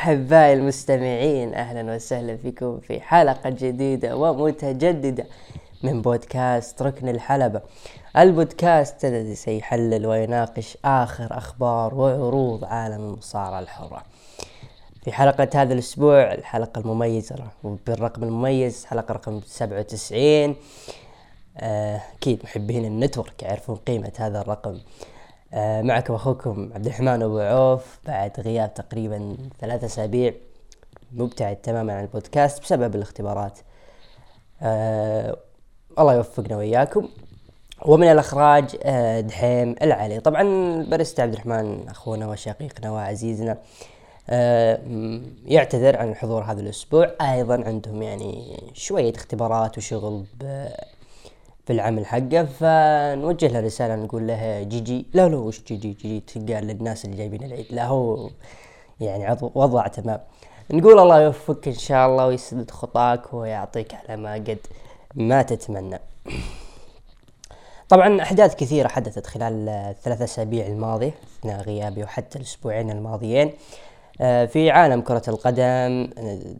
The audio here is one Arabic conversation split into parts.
يوه أحبائي المستمعين أهلا وسهلا فيكم في حلقة جديدة ومتجددة من بودكاست ركن الحلبة. البودكاست الذي سيحلل ويناقش آخر أخبار وعروض عالم المصارعة الحرة. في حلقة هذا الأسبوع الحلقة المميزة بالرقم المميز حلقة رقم 97 آه، أكيد محبين النتورك يعرفون قيمة هذا الرقم. معكم أخوكم عبد الرحمن أبو عوف بعد غياب تقريبا ثلاثة أسابيع مبتعد تماما عن البودكاست بسبب الاختبارات. آه الله يوفقنا وياكم ومن الإخراج آه دحيم العلي. طبعا البرست عبد الرحمن أخونا وشقيقنا وعزيزنا. آه يعتذر عن الحضور هذا الأسبوع. أيضا عندهم يعني شوية اختبارات وشغل في العمل حقه فنوجه له رسالة نقول له جيجي. لا لا وش جيجي؟ جيجي تقال للناس اللي جايبين العيد. لا هو يعني وضع تمام. نقول الله يوفقك إن شاء الله ويسدد خطاك ويعطيك على ما قد ما تتمنى. طبعا أحداث كثيرة حدثت خلال الثلاث أسابيع الماضية اثناء غيابي وحتى الأسبوعين الماضيين. آه، في عالم كرة القدم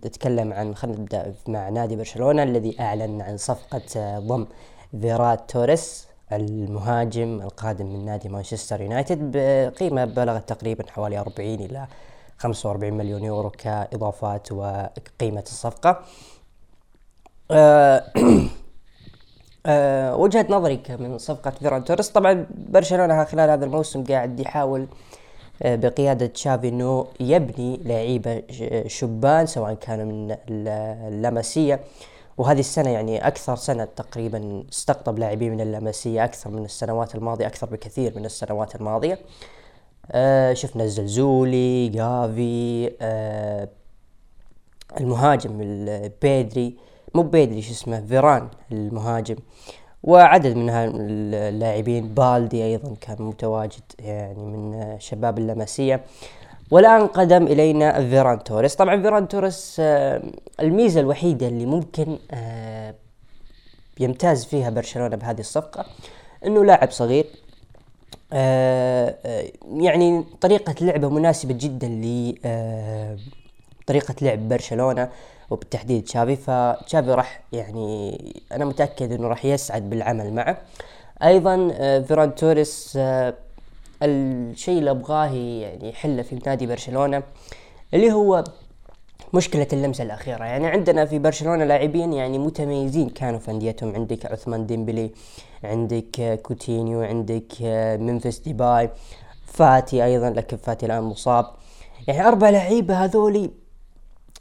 نتكلم عن خلينا نبدأ مع نادي برشلونة الذي أعلن عن صفقة ضم فيرات توريس المهاجم القادم من نادي مانشستر يونايتد بقيمة بلغت تقريبا حوالي 40 إلى 45 مليون يورو كإضافات وقيمة الصفقة. أه أه وجهة نظري من صفقة فيران توريس طبعا برشلونة خلال هذا الموسم قاعد يحاول أه بقيادة تشافي إنه يبني لعيبة شبان سواء كانوا من اللمسية. وهذه السنة يعني أكثر سنة تقريبا استقطب لاعبين من اللاماسيا أكثر من السنوات الماضية أكثر بكثير من السنوات الماضية. آه شفنا الزلزولي جافي آه المهاجم بيدري مو بيدري شو اسمه فيران المهاجم. وعدد من اللاعبين بالدي أيضا كان متواجد يعني من شباب اللاماسيا. والآن قدم إلينا فيران توريس. طبعا فيران توريس آه، الميزة الوحيدة اللي ممكن آه، يمتاز فيها برشلونة بهذه الصفقة إنه لاعب صغير. آه، يعني طريقة لعبه مناسبة جدا ل طريقة لعب برشلونة وبالتحديد تشافي. فتشافي راح يعني أنا متأكد إنه راح يسعد بالعمل معه. أيضا فيران توريس الشيء اللي أبغاه يعني يحله في نادي برشلونة اللي هو مشكلة اللمسة الأخيرة. يعني عندنا في برشلونة لاعبين يعني متميزين كانوا في أنديتهم. عندك عثمان ديمبلي عندك كوتينيو عندك ممفيس ديباي فاتي أيضا لكن فاتي الآن مصاب. يعني أربع لعيبة هذولي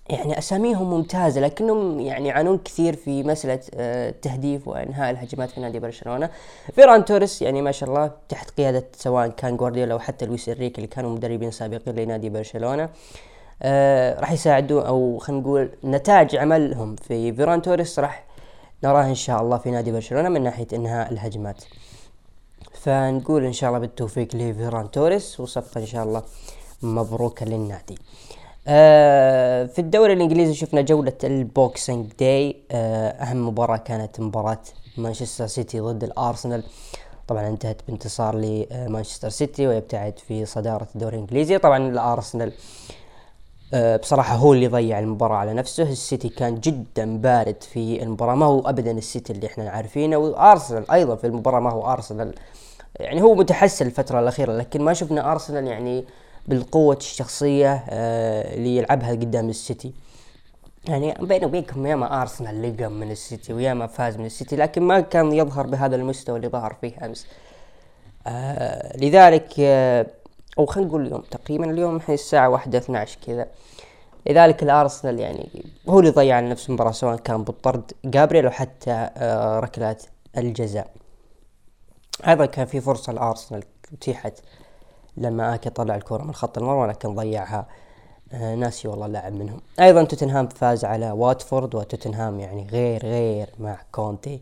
يعني أساميهم ممتازة لكنهم يعني يعانون كثير في مسألة التهديف آه، وإنهاء الهجمات في نادي برشلونة. فيران توريس يعني ما شاء الله تحت قيادة سواء كان جوارديولا أو حتى لويس إنريكي اللي كانوا مدربين سابقين لنادي برشلونة. آه راح يساعدوا أو خلينا نقول نتاج عملهم في فيران توريس راح نراه إن شاء الله في نادي برشلونة من ناحية إنهاء الهجمات. فنقول إن شاء الله بالتوفيق لفيران توريس وصفقة إن شاء الله مبروكة للنادي. آه في الدوري الإنجليزي شفنا جولة ال Boxing Day. آه أهم مباراة كانت مباراة مانشستر سيتي ضد الأرسنال. طبعا انتهت بانتصار لمانشستر سيتي ويبتعد في صدارة الدوري الإنجليزي. طبعا الأرسنال آه بصراحة هو اللي ضيع المباراة على نفسه. السيتي كان جدا بارد في المباراة. ما هو ابدا السيتي اللي إحنا عارفينه وأرسنال أيضا في المباراة. ما هو أرسنال يعني هو متحسن الفترة الأخيرة لكن ما شفنا أرسنال يعني بالقوة الشخصية آه، اللي يلعبها قدام السيتي. يعني بيني وبينكم ياما أرسنال لقم من السيتي وياما فاز من السيتي لكن ما كان يظهر بهذا المستوى اللي ظهر فيه أمس. آه لذلك آه أو خلينا نقول اليوم تقريبا اليوم الحين الساعة واحدة 12 كذا. لذلك الأرسنال يعني هو اللي ضيع على نفسه المباراة سواء كان بالطرد جابريل أو حتى آه ركلات الجزاء. أيضا كان في فرصة الارسنال اتيحت لما اكي طلع الكرة من خط المرمى لكن ضيعها. آه ناسي والله اللاعب منهم. أيضا توتنهام فاز على واتفورد وتوتنهام يعني غير غير مع كونتي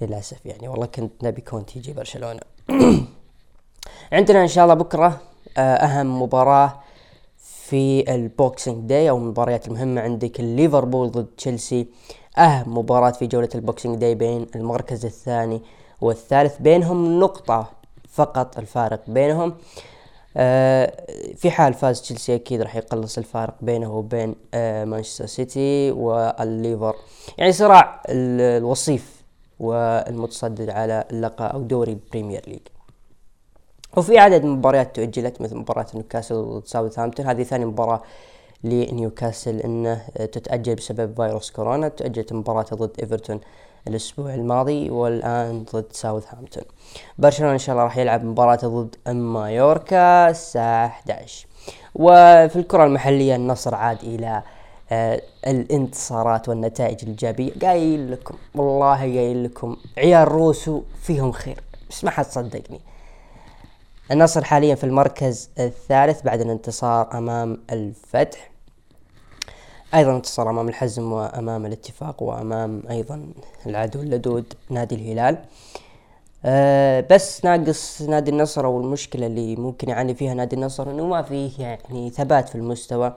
للأسف يعني. والله كنت نبي كونتي يجي برشلونة. عندنا إن شاء الله بكرة آه أهم مباراة في ال Boxing Day أو المباريات المهمة عندك ليفربول ضد تشيلسي. أهم مباراة في جولة ال Boxing Day بين المركز الثاني والثالث بينهم نقطة فقط الفارق بينهم. في حال فاز تشيلسي أكيد راح يقلص الفارق بينه وبين آه مانشستر سيتي والليفر. يعني صراع الوصيف والمتصدر على اللقب أو دوري ال Premier League وفي عدد من المباريات تؤجلت مثل مباراة نيوكاسل ضد ساوثهامبتون. هذه ثاني مباراة لنيوكاسل إنه تتأجل بسبب فيروس كورونا. تأجلت مباراة ضد إيفرتون الأسبوع الماضي والآن ضد ساوثهامبتون. برشلونة إن شاء الله راح يلعب مباراة ضد مايوركا الساعة 11 وفي الكرة المحلية النصر عاد إلى آه الانتصارات والنتائج الإيجابية. قايل لكم والله قايل لكم عيال روسو فيهم خير. بس ما حد صدقني. النصر حاليا في المركز الثالث بعد الانتصار أمام الفتح. أيضا انتصر أمام الحزم وأمام الاتفاق وأمام أيضا العدو اللدود نادي الهلال. أه بس ناقص نادي النصر أو المشكلة اللي ممكن يعاني فيها نادي النصر إنه ما فيه يعني ثبات في المستوى.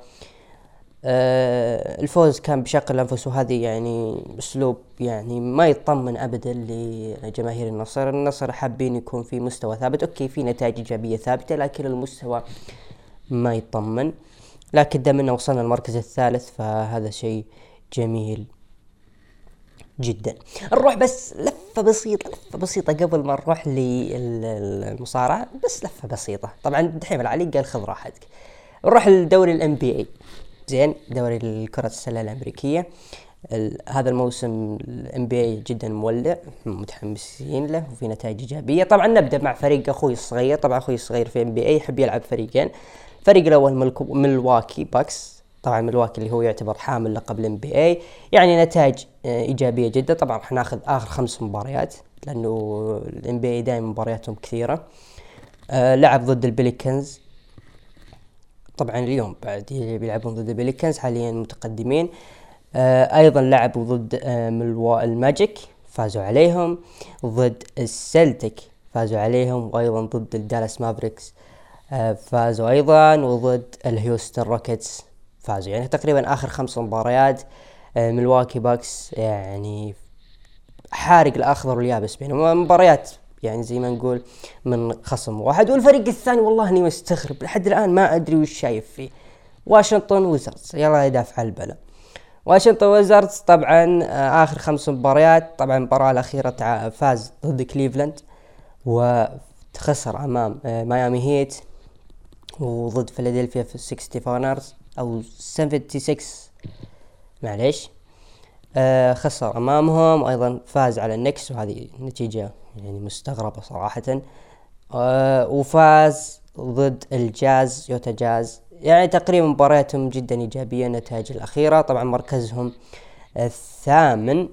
أه الفوز كان بشق الأنفس وهذه يعني أسلوب يعني ما يطمن ابدا لجماهير النصر، النصر حابين يكون في مستوى ثابت، أوكي في نتائج إيجابية ثابتة لكن المستوى ما يطمن، لكن دام إنه وصلنا المركز الثالث فهذا شيء جميل جدا. نروح بس لفة بسيطة لفة بسيطة قبل ما نروح للمصارعة بس لفة بسيطة. طبعا دحين العلي قال خذ راحتك. نروح لدوري ال NBA زين دوري كرة السلة الأمريكية. هذا الموسم ال NBA جدا مولع متحمسين له وفي نتائج إيجابية. طبعا نبدأ مع فريق أخوي الصغير. طبعا أخوي الصغير في NBA يحب يلعب فريقين. الفريق الأول ملواكي باكس طبعا ملواكي اللي هو يعتبر حامل لقب ال NBA يعني نتائج آه، إيجابية جدا. طبعا راح ناخذ آخر خمس مباريات لأنه ال NBA دائما مبارياتهم كثيرة. آه لعب ضد ال Pelicans طبعا اليوم بعد بيلعبون ضد ال Pelicans حاليا متقدمين. آه أيضا لعبوا ضد آه ملوا ال Magic فازوا عليهم. ضد ال Celtics فازوا عليهم. وأيضا ضد ال Dallas Mavericks. فازوا أيضا وضد ال Houston Rockets. فازوا. يعني تقريبا آخر خمس مباريات آه Milwaukee Bucks يعني حارق الاخضر واليابس. بينهم مباريات يعني زي ما نقول من خصم واحد. والفريق الثاني والله إني مستغرب لحد الآن ما أدري وش شايف فيه. Washington Wizards. يلا يدافع عن البلد. Washington Wizards طبعا آه، آخر خمس مباريات. طبعا المباراة الأخيرة فاز ضد كليفلاند وخسر أمام آه، Miami Heat. وضد فيلادلفيا في 60 فونرز أو 76 معليش. آه خسر أمامهم وأيضا فاز على ال Knicks وهذه نتيجة يعني مستغربة صراحة. آه وفاز ضد ال Jazz Utah Jazz. يعني تقريبا مبارياتهم جدا إيجابية النتائج الأخيرة. طبعا مركزهم الثامن.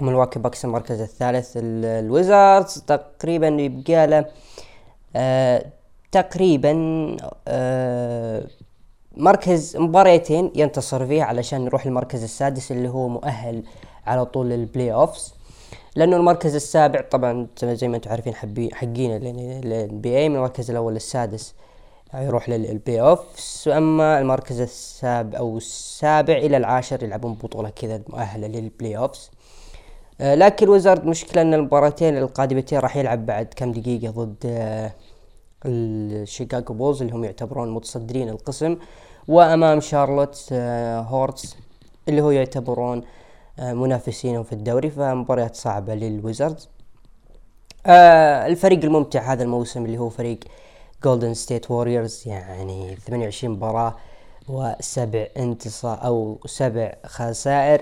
Milwaukee Bucks المركز الثالث. ال Wizards تقريبا يبقى له آه تقريبا آه مركز مباريتين ينتصر فيه علشان يروح المركز السادس اللي هو مؤهل على طول لل playoffs لأنه المركز السابع طبعا زي ما أنتم عارفين حقين ال NBA من المركز الأول للسادس يروح لل playoff اما المركز السابع أو السابع إلى العاشر يلعبون بطولة كذا مؤهلة لل playoffs آه لكن Wizards مشكلة إن المباراتين القادمتين راح يلعب بعد كم دقيقة ضد آه ال Chicago Bulls اللي هم يعتبرون متصدرين القسم وأمام Charlotte آه Hornets اللي هو يعتبرون آه منافسينهم في الدوري فمباريات صعبة لل Wizards آه الفريق الممتع هذا الموسم اللي هو فريق Golden State Warriors يعني 28 مباراة وسبع انتصار أو سبع خسائر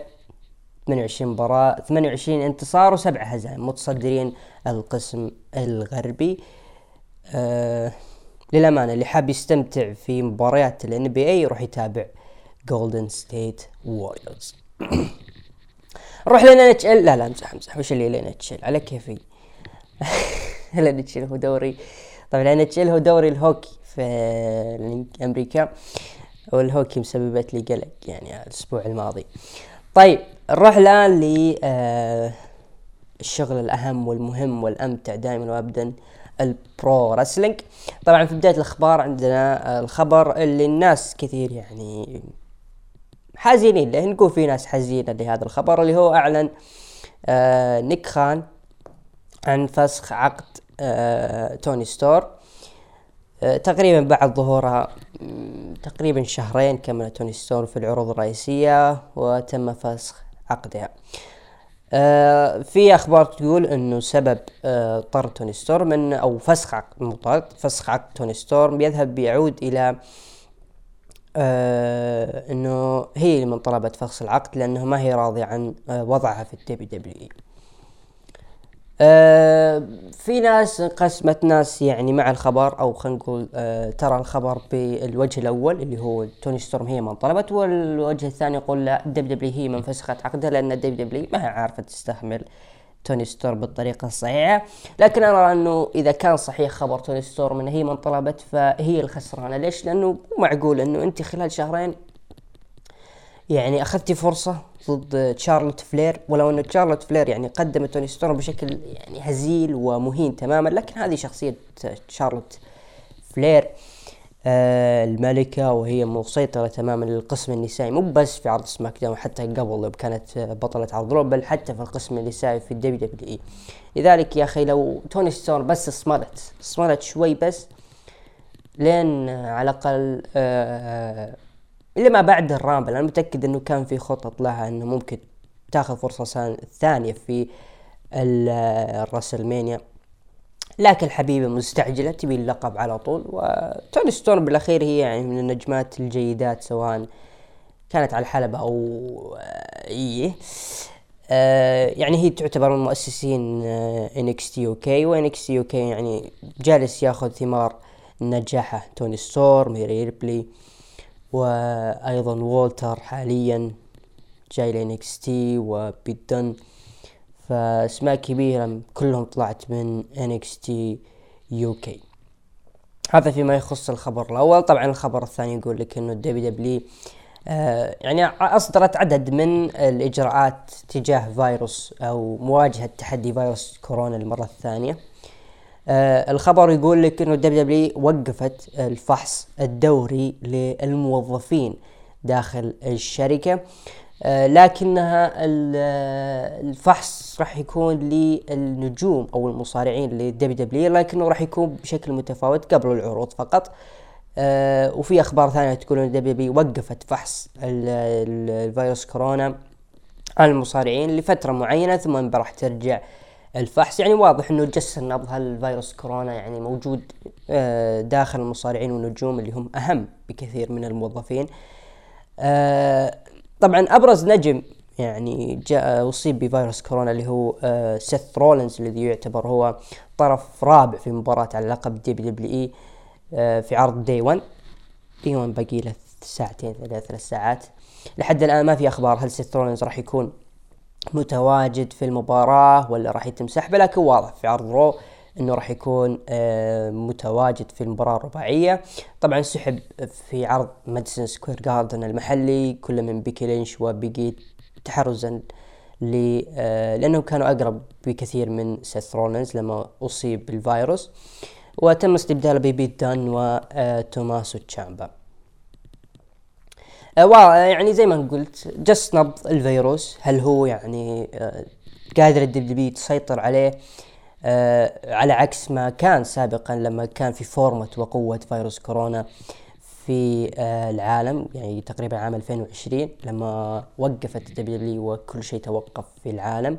28 مباراة 28 انتصار وسبع هزائم متصدرين القسم الغربي. آه للأمانة اللي حاب يستمتع في مباريات ال NBA يروح يتابع Golden State Warriors نروح لل NHL لا لا امزح امزح. وش اللي لل NHL على كيفي. لنا اتش هو دوري. طبعا NHL هو دوري الهوكي في أمريكا. والهوكي مسببت لي قلق يعني الأسبوع الماضي. طيب نروح الآن ل آه الشغل الأهم والمهم والأمتع دائما وابدا. ال pro wrestling طبعا في بداية الأخبار عندنا الخبر اللي الناس كثير يعني حزينين له نقول في ناس حزينة لهذا الخبر اللي هو أعلن آه نيك خان عن فسخ عقد آه توني ستورم. آه، تقريبا بعد ظهورها تقريبا شهرين كمل توني ستورم في العروض الرئيسية وتم فسخ عقدها. آه في أخبار تقول إنه سبب آه طرد توني ستورم أو فسخ عقد فسخ عقد توني ستورم يذهب بيعود إلى آه إنه هي من طلبت فسخ العقد لأنه ما هي راضية عن آه وضعها في ال WWE آه في ناس انقسمت ناس يعني مع الخبر أو خلينا نقول آه ترى الخبر بالوجه الأول اللي هو توني ستورم هي من طلبت والوجه الثاني يقول لا WWE هي من فسخت عقدها لأن WWE ما هي عارفة تستعمل توني ستورم بالطريقة الصحيحة لكن أنا أرى أنه إذا كان صحيح خبر توني ستورم أن هي من طلبت فهي الخسرانة ليش؟ لأنه مو معقول أنه أنت خلال شهرين يعني أخذتي فرصة ضد تشارلوت فلير ولو إن تشارلوت فلير يعني قدمت توني ستورم بشكل يعني هزيل ومهين تماما لكن هذه شخصية تشارلوت فلير آه الملكة وهي مسيطرة تماما للقسم النسائي مو بس في عرض SmackDown حتى قبل كانت بطلة عرض Raw بل حتى في القسم النسائي في ال WWE. لذلك يا أخي لو توني ستورم بس صملت صملت شوي بس لين على الأقل آه الا ما بعد ال Rumble أنا متأكد إنه كان في خطط لها إنه ممكن تاخذ فرصة ثانية في ال WrestleMania لكن الحبيبة مستعجلة تبي اللقب على طول. وتوني ستورم بالأخير هي يعني من النجمات الجيدات سواء كانت على الحلبة أو إيه. آه يعني هي تعتبر من مؤسسين NXT UK و NXT UK يعني جالس ياخذ ثمار نجاحه. توني ستورم ريبلي. وأيضا وولتر حاليا جاي ل NXT وبيت دن فاسماء كبيرة كلهم طلعت من NXT UK. هذا فيما يخص الخبر الأول. طبعا الخبر الثاني يقول لك إنه ال WWE آه يعني أصدرت عدد من الإجراءات تجاه فيروس أو مواجهة تحدي فيروس كورونا المرة الثانية. آه الخبر يقول لك إنه ال WWE وقفت الفحص الدوري للموظفين داخل الشركة. آه لكنها الفحص راح يكون للنجوم أو المصارعين لل WWE لكنه راح يكون بشكل متفاوت قبل العروض فقط. آه وفي أخبار ثانية تقول ان ال WWE وقفت فحص الفيروس كورونا على المصارعين لفترة معينة ثم راح ترجع الفحص يعني واضح إنه جس النبض هل الفيروس كورونا يعني موجود آه، داخل المصارعين والنجوم اللي هم أهم بكثير من الموظفين. آه، طبعا أبرز نجم يعني جاء أصيب بفيروس كورونا اللي هو آه، سيث رولنز الذي يعتبر هو طرف رابع في مباراة على لقب دي دبليو إي في عرض Day 1 Day 1 باقي له ساعتين ثلاث ساعات. لحد الآن ما في أخبار هل سيث رولنز راح يكون متواجد في المباراة ولا راح يتم سحبه لكن واضح في عرض Raw إنه راح يكون آه، متواجد في المباراة الرباعية. طبعا سحب في عرض Madison Square Garden المحلي كل من بيكي لينش وبيج آه، لأنهم كانوا أقرب بكثير من سيث رولنز لما أصيب بالفيروس. وتم استبداله ببيت دان وتوماسو تشيامبا. آه يعني زي ما قلت جس نبض الفيروس. هل هو يعني آه قادر ال WWE تسيطر عليه؟ آه على عكس ما كان سابقا لما كان في فورمة وقوة فيروس كورونا في آه العالم يعني تقريبا عام 2020 لما وقفت ال WWE وكل شيء توقف في العالم.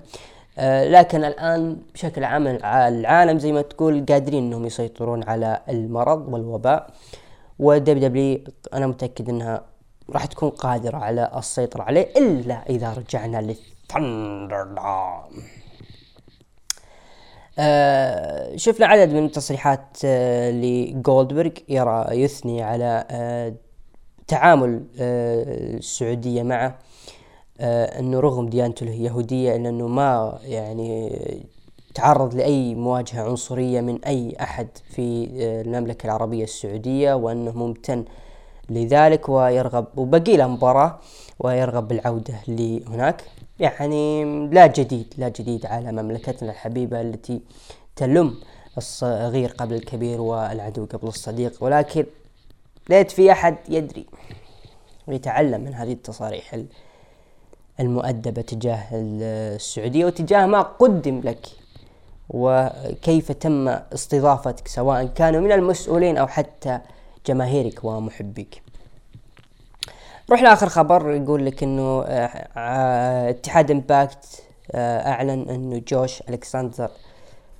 آه لكن الآن بشكل عام العالم زي ما تقول قادرين إنهم يسيطرون على المرض والوباء. وال WWE أنا متأكد إنها راح تكون قادرة على السيطرة عليه إلا إذا رجعنا لل ThunderDome آه شفنا عدد من التصريحات آه لجولدبرغ يرى يثني على آه تعامل آه السعودية معه آه أنه رغم ديانته اليهودية إلا أنه ما يعني تعرض لأي مواجهة عنصرية من أي أحد في آه المملكة العربية السعودية وأنه ممتن لذلك ويرغب وبقي له مباراة ويرغب بالعودة لهناك. يعني لا جديد لا جديد على مملكتنا الحبيبة التي تلم الصغير قبل الكبير والعدو قبل الصديق. ولكن ليت في أحد يدري ويتعلم من هذه التصاريح المؤدبة تجاه السعودية وتجاه ما قدم لك. وكيف تم استضافتك سواء كانوا من المسؤولين أو حتى جماهيرك ومحبيك. نروح لآخر خبر يقول لك إنه آه، اتحاد Impact آه، أعلن إنه جوش ألكسندر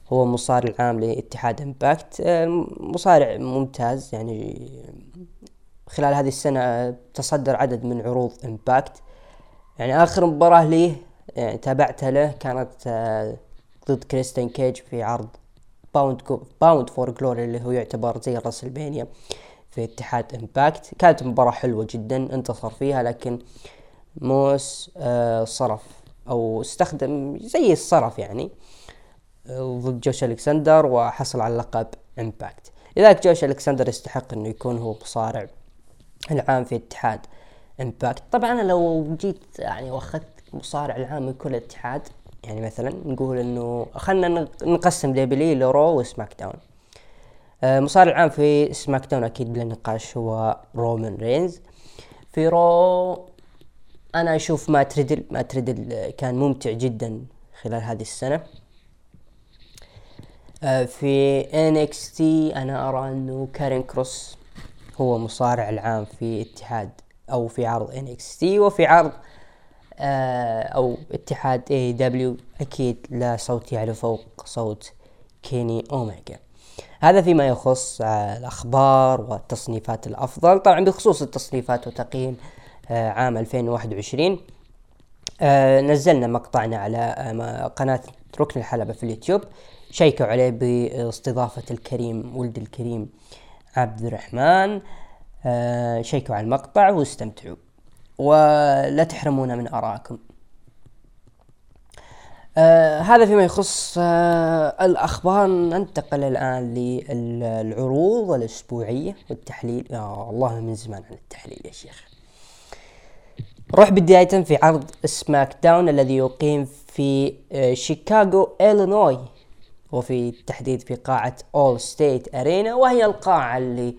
هو مصارع العام لاتحاد Impact. آه، مصارع ممتاز يعني خلال هذه السنة تصدر عدد من عروض Impact. يعني آخر مباراة ليه يعني تابعتها له كانت ضد كريستين كيج في عرض Bound Bound for Glory اللي هو يعتبر زي ال WrestleMania في اتحاد Impact كانت مباراة حلوة جدا انتصر فيها لكن موس آه صرف أو استخدم زي الصرف يعني آه ضد جوش ألكسندر وحصل على لقب Impact لذلك جوش ألكسندر يستحق إنه يكون هو مصارع العام في اتحاد Impact طبعا أنا لو جيت يعني وأخذت مصارع العام من كل اتحاد يعني مثلا نقول إنه خلنا نقسم WWE ل Raw و SmackDown. مصارع العام في SmackDown أكيد بلا نقاش هو رومان رينز. في Raw أنا أشوف مات ريدل مات ريدل كان ممتع جدا خلال هذه السنة. آه، في NXT أنا أرى أنه كارين كروس هو مصارع العام في اتحاد أو في عرض NXT وفي عرض آه، أو اتحاد AEW أكيد لا صوت يعلو فوق صوت كيني اوميجا هذا فيما يخص آه، الأخبار والتصنيفات الأفضل. طبعا بخصوص التصنيفات وتقييم آه، عام 2021 نزلنا مقطعنا على قناة ركن الحلبة في اليوتيوب. شيكوا عليه باستضافة الكريم ولد الكريم عبد الرحمن شيكوا على المقطع واستمتعوا. ولا تحرمونا من آرائكم. آه هذا فيما يخص آه الأخبار. ننتقل الآن للعروض الأسبوعية والتحليل. يا الله من زمان عن التحليل يا شيخ. نروح بداية في عرض SmackDown الذي يقيم في آه شيكاغو إلينوي. وفي التحديد في قاعة Allstate Arena وهي القاعة اللي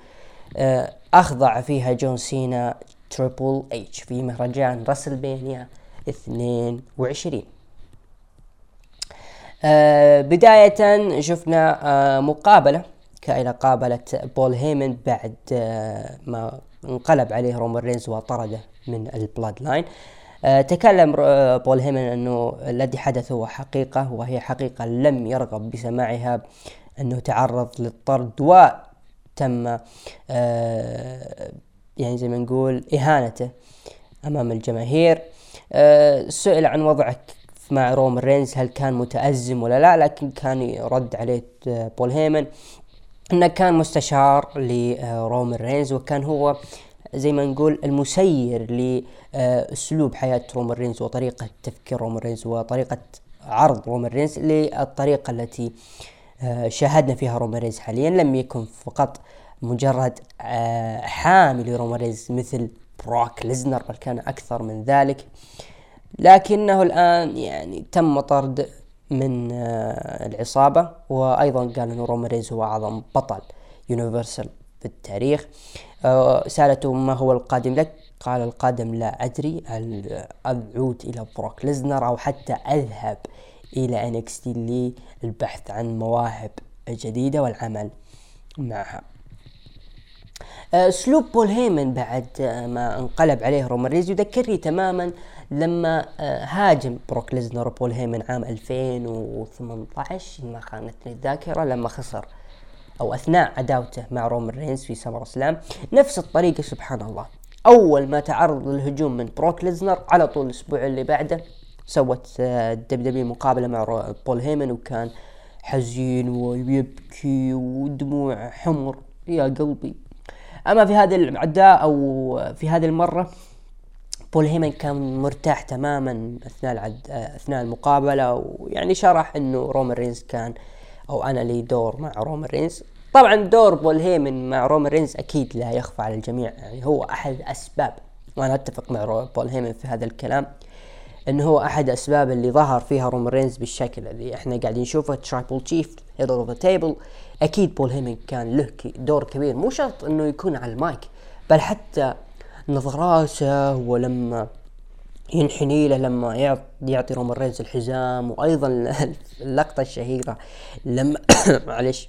آه أخضع فيها جون سينا تريبل إتش في مهرجان WrestleMania 22 آه بداية شفنا آه مقابلة كايلا قابلت بول هيمن بعد آه ما انقلب عليه رومان رينز وطرده من ال Bloodline تكلم بول هيمن أنه الذي حدث هو حقيقة وهي حقيقة لم يرغب بسماعها أنه تعرض للطرد وتم يعني زي ما نقول إهانته أمام الجماهير. سئل عن وضعك مع رومان رينز هل كان متأزم ولا لا؟ لكن كان يرد عليه بول هيمن إنه كان مستشار لرومان رينز وكان هو زي ما نقول المسير لأسلوب حياة رومان رينز وطريقة تفكير رومان رينز وطريقة عرض رومان رينز للطريقة التي آه، شاهدنا فيها رومان رينز حاليا. لم يكن فقط مجرد آه، حامل رومان رينز مثل بروك ليزنر بل كان أكثر من ذلك. لكنه الآن يعني تم طرد من آه، العصابة وأيضا قال أنه رومان رينز هو أعظم بطل Universal في التاريخ آه، سألته ما هو القادم لك؟ قال القادم لا أدري هل أعود إلى بروك ليزنر أو حتى أذهب إلى NXT للبحث عن مواهب جديدة والعمل معها. أسلوب بول هيمن بعد آه، ما انقلب عليه رومان رينز يذكرني تماما لما آه، هاجم بروك ليزنر بول هيمن عام 2018 ما خانتني الذاكرة لما خسر أو أثناء عداوته مع رومان رينز في SummerSlam نفس الطريقة سبحان الله. أول ما تعرض للهجوم من بروك ليزنر على طول الأسبوع اللي بعده سوت WWE مقابلة مع بول هيمن وكان حزين ويبكي ودموع حمر يا قلبي. أما في هذه العداء أو في هذه المرة بول هيمن كان مرتاح تماما أثناء العد... أثناء المقابلة ويعني شرح إنه رومان رينز كان أو أنا لي دور مع رومان رينز. طبعا دور بول هيمن مع رومان رينز أكيد لا يخفى على الجميع يعني هو أحد أسباب وأنا أتفق مع بول هيمن في هذا الكلام إنه هو أحد الاسباب اللي ظهر فيها رومان رينز بالشكل اللي إحنا قاعدين نشوفه Tribal Chief Head of Table أكيد بول هيمن كان له دور كبير مو شرط إنه يكون على المايك بل حتى نظراته ولما ينحني له لما يعطي رومان رينز الحزام وأيضا اللقطة الشهيرة لما معلش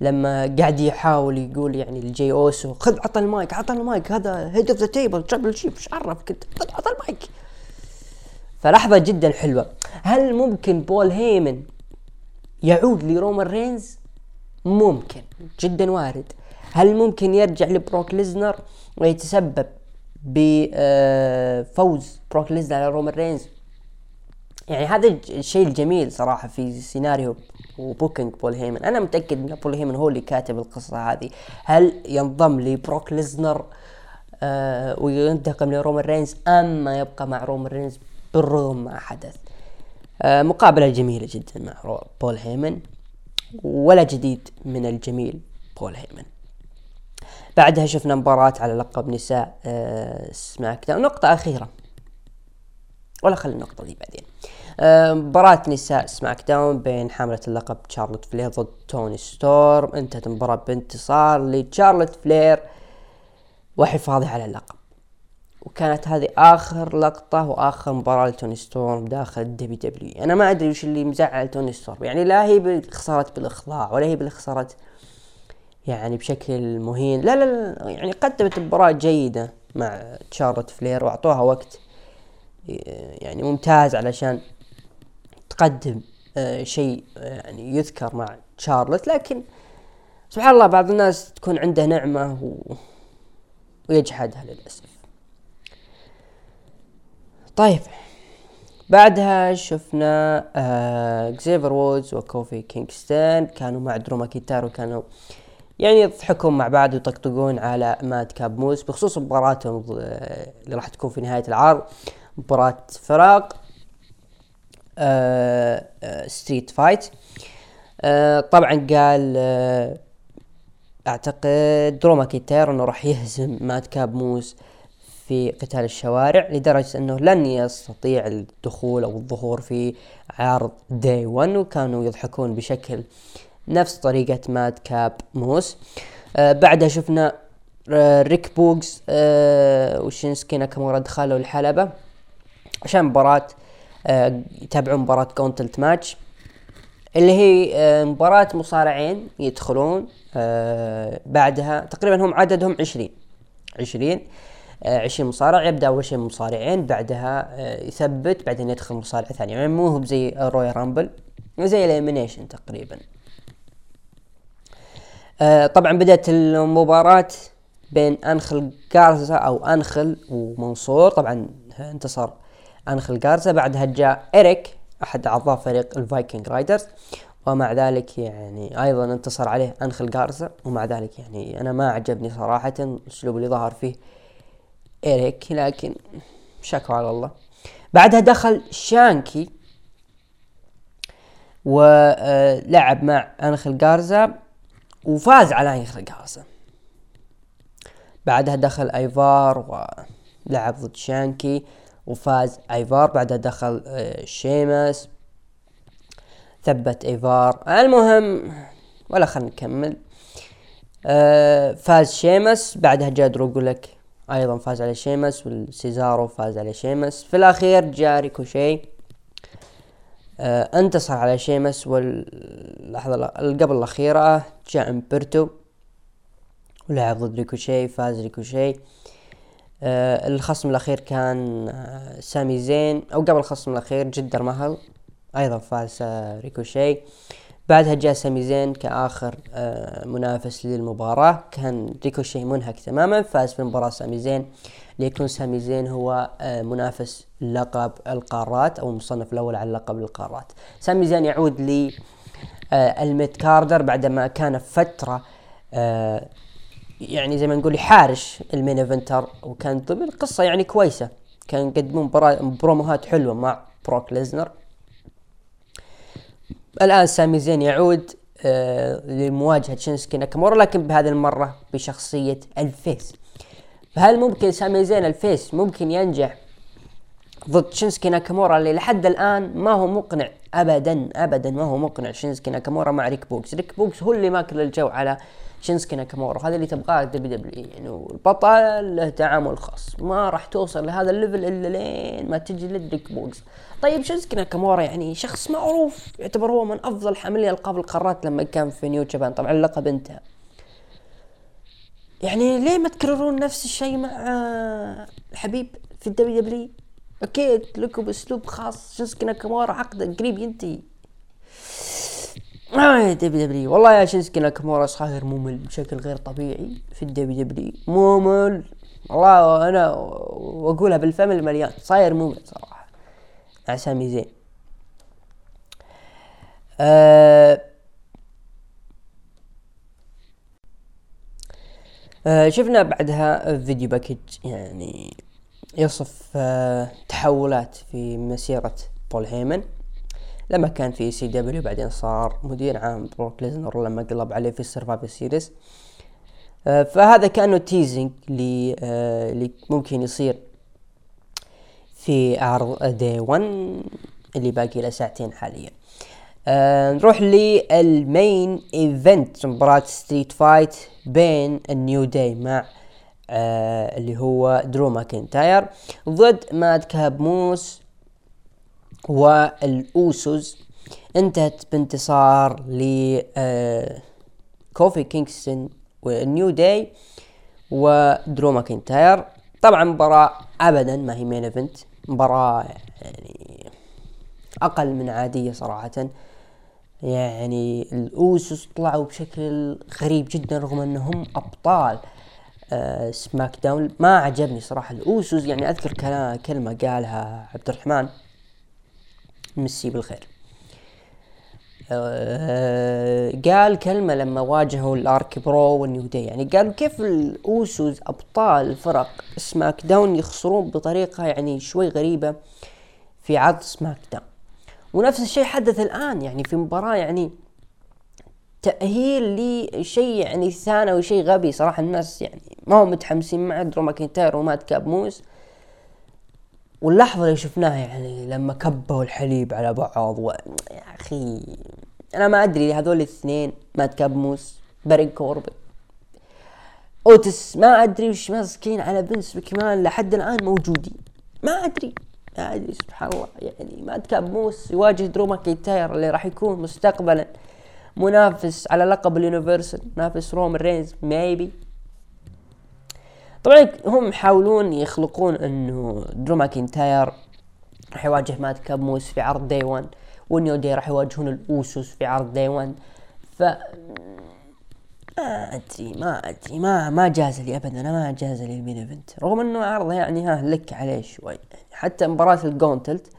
لما قاعد يحاول يقول يعني الجي أوسو خذ عطى المايك عطى المايك هذا Head of the Table Tribal Chief إيش عرفك أنت خذ عطى المايك. فلحظة جدا حلوة. هل ممكن بول هيمن يعود لرومان رينز؟ ممكن جدا وارد. هل ممكن يرجع لبروك ليزنر ويتسبب بفوز بروك ليزنر على رومان رينز؟ يعني هذا الشيء الجميل صراحة في سيناريو و booking بول هيمن. أنا متأكد إن بول هيمن هو اللي كاتب القصة هذه. هل ينضم لبروك ليزنر آه وينتقم لرومان رينز اما يبقى مع رومان رينز بالرغم ما حدث؟ آه مقابلة جميلة جدا مع بول هيمن. ولا جديد من الجميل بول هيمن. بعدها شفنا مباراة على لقب نساء آه سماك. داون نقطة أخيرة. ولا خلي النقطة دي بعدين. آه مباراة نساء سماك داون بين حاملة اللقب شارلوت فلير ضد توني ستورم. انتهت المباراة بانتصار لشارلوت فلير. وحفاظها على اللقب. وكانت هذه آخر لقطة وآخر مباراة لتوني ستورم داخل ال WWE أنا ما أدري وش اللي مزعل توني ستورم. يعني لا هي خسرت بالاخضاع ولا هي اللي خسرت يعني بشكل مهين. لا لا لا يعني قدمت مباراة جيدة مع تشارلوت فلير وأعطوها وقت يعني ممتاز علشان تقدم آه، شيء يعني يذكر مع تشارلوت لكن سبحان الله بعض الناس تكون عنده نعمة و... ويجحدها للأسف. طيب. بعدها شفنا آه اكزيفر وودز وكوفي كينغستون كانوا مع درو ماكنتاير كانوا يعني يضحكون مع بعض ويطقطقون على ماد كاب موس بخصوص مباراتهم اللي راح تكون في نهاية العرض مباراة فراق آه آه street fight آه طبعا قال آه أعتقد درو ماكنتاير إنه راح يهزم ماد كاب موس في قتال الشوارع لدرجة أنه لن يستطيع الدخول أو الظهور في عرض Day 1 وكانوا يضحكون بشكل نفس طريقة ماد كاب موس. آه بعدها شفنا آه ريك بوغز آه وشينسكي ناكامورا دخلوا الحلبة عشان مباراة آه يتابعون مباراة gauntlet match اللي هي مباراة مصارعين يدخلون بعدها تقريبا هم عددهم عشرين عشرين. آه عشرين مصارع يبدأ أول شيء مصارعين بعدها آه يثبت بعدين يدخل مصارع ثاني يعني مو هو زي Royal Rumble زي ال elimination تقريبا. آه طبعا بدأت المباراة بين انخل جارزا أو انخل ومنصور. طبعا انتصر انخل جارزا بعدها جاء إريك أحد أعضاء فريق الفايكنج رايدرز. ومع ذلك يعني أيضا انتصر عليه انخل جارزا ومع ذلك يعني أنا ما عجبني صراحة الأسلوب اللي ظهر فيه اريك لكن شكوى على الله. بعدها دخل شانكي ولعب مع انخل جارزا وفاز على انخل جارزا بعدها دخل أيفار ولعب ضد شانكي وفاز أيفار. بعدها دخل آه، شيمس ثبت أيفار. المهم ولا خلينا نكمل. آه، فاز شيمس. بعدها جاء درو جولاك أيضا فاز على شيمس والسيزارو فاز على شيمس. في الأخير جاء ريكوشي آه انتصر على شيمس واللحظة قبل الأخيرة جاء أمبرتو. ولعب ضد ريكوشي فاز ريكوشي. آه الخصم الأخير كان آه سامي زين. أو قبل الخصم الأخير جندر مهل. أيضا فاز آه ريكوشي. بعدها جاء سامي زين كآخر آه منافس للمباراة. كان ريكوشي منهك تماما فاز في المباراة سامي زين. ليكون سامي زين هو آه منافس لقب القارات أو المصنف الأول على لقب القارات. سامي زين يعود ل آه ال mid-carder بعدما كان فترة يعني زي ما نقول يحارش ال main eventer وكان ضمن قصة يعني كويسة. كان يقدمون بروموهات حلوة مع بروك ليزنر. الآن سامي زين يعود آه لمواجهة شينسكي ناكامورا لكن بهذه المرة بشخصية ال face. فهل ممكن سامي زين ال face ممكن ينجح ضد شينسكي ناكامورا؟ اللي لحد الآن ما هو مقنع ابدا ابدا ما هو مقنع شينسكي ناكامورا مع ريك بوقز. ريك بوقز هو اللي ماكل الجو على شينسكي ناكامورا. هذا اللي تبغاه WW يعني البطل له تعامل خاص. ما راح توصل لهذا ال level إلا لين ما تجي لريك بوقز. طيب شينسكي ناكامورا يعني شخص معروف يعتبر هو من أفضل حاملي ألقاب القارات لما كان في نيو جابان طبعا اللقب انتهى يعني ليه ما تكررون نفس الشيء مع الحبيب في الدبليو دبليو؟ أكيد لكم بأسلوب خاص. شينسكي ناكامورا عقده قريب ينتهي آه WW. والله يا شينسكي ناكامورا صاير ممل بشكل غير طبيعي في ال WW. ممل. والله أنا واقولها بالفم المليان صاير ممل صراحة. مع سامي زين أه أه شفنا بعدها video package يعني يصف أه تحولات في مسيرة بول هيمن. لما كان في CW بعدين صار مدير عام بروك ليزنر لما قلب عليه في السرفايفر سيريز. آه، فهذا كأنه teasing اللي آه ممكن يصير في عرض Day 1 اللي باقي له ساعتين حاليا. آه نروح لل main event مباراة street fight بين النيو داي مع آه اللي هو درو ماكنتاير ضد ماد كاب موس والأوسوس انتهت بانتصار ل كوفي كينغستون والنيو داي ودرو ماكنتاير طبعا مباراة ابدا ما هي main event مباراة يعني أقل من عادية صراحة. يعني الأوسوس طلعوا بشكل غريب جدا رغم أنهم أبطال آه سماك داون. ما عجبني صراحة الأوسوس. يعني أذكر كلمة قالها عبد الرحمن مسيه بالخير. قال كلمة لما واجهوا الار كي برو والنيو داي يعني قالوا كيف الأوسوس أبطال فرق سماك داون يخسرون بطريقة يعني شوي غريبة في عرض سماك داون. ونفس الشيء حدث الآن يعني في مباراة يعني تأهيل لشيء يعني ثانوي شيء غبي صراحة. الناس يعني ما هم متحمسين مع درو ماكنتاير ومات كاب موس واللحظة اللي شفناها يعني لما كبوا الحليب على بعض و... يا أخي أنا ما أدري هذول الاثنين مات كابموس بارين كوربن أوتس ما أدري وش ماسكين على بنس بكمان لحد الآن موجودين. ما أدري ما أدري سبحان الله. يعني ماد كاب موس يواجه درو ماكينتاير اللي راح يكون مستقبلا منافس على لقب اليونيفرسال منافس رومان رينز maybe طبعا هم يحاولون يخلقون إنه درو ماكنتاير راح يواجه ماد كاب موس في عرض Day 1 ونيو داي راح يواجهون الأوسوس في عرض Day 1 ف ما أدري ما أدري ما ما جاز لي ابدا أنا ما جاز لي ال main event. رغم إنه عرض يعني ها لك عليه شوي. حتى مباراة ال gauntlet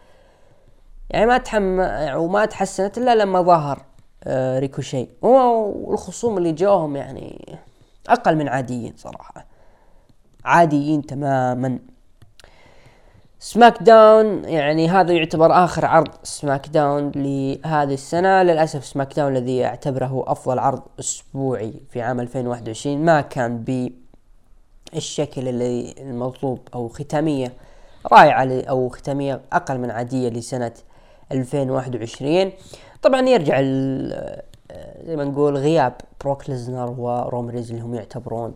يعني ما تحم وما تحسنت إلا لما ظهر آه ريكوشي. والخصوم اللي جوهم يعني أقل من عاديين صراحة. عاديين تماما. سماك داون يعني هذا يعتبر آخر عرض سماك داون لهذه السنة. للأسف سماك داون الذي اعتبره أفضل عرض أسبوعي في عام 2021 ما كان بالشكل اللي المطلوب أو ختامية رائعة أو ختامية أقل من عادية لسنة 2021 طبعا يرجع زي ما نقول غياب بروك ليزنر ورومان رينز اللي هم يعتبرون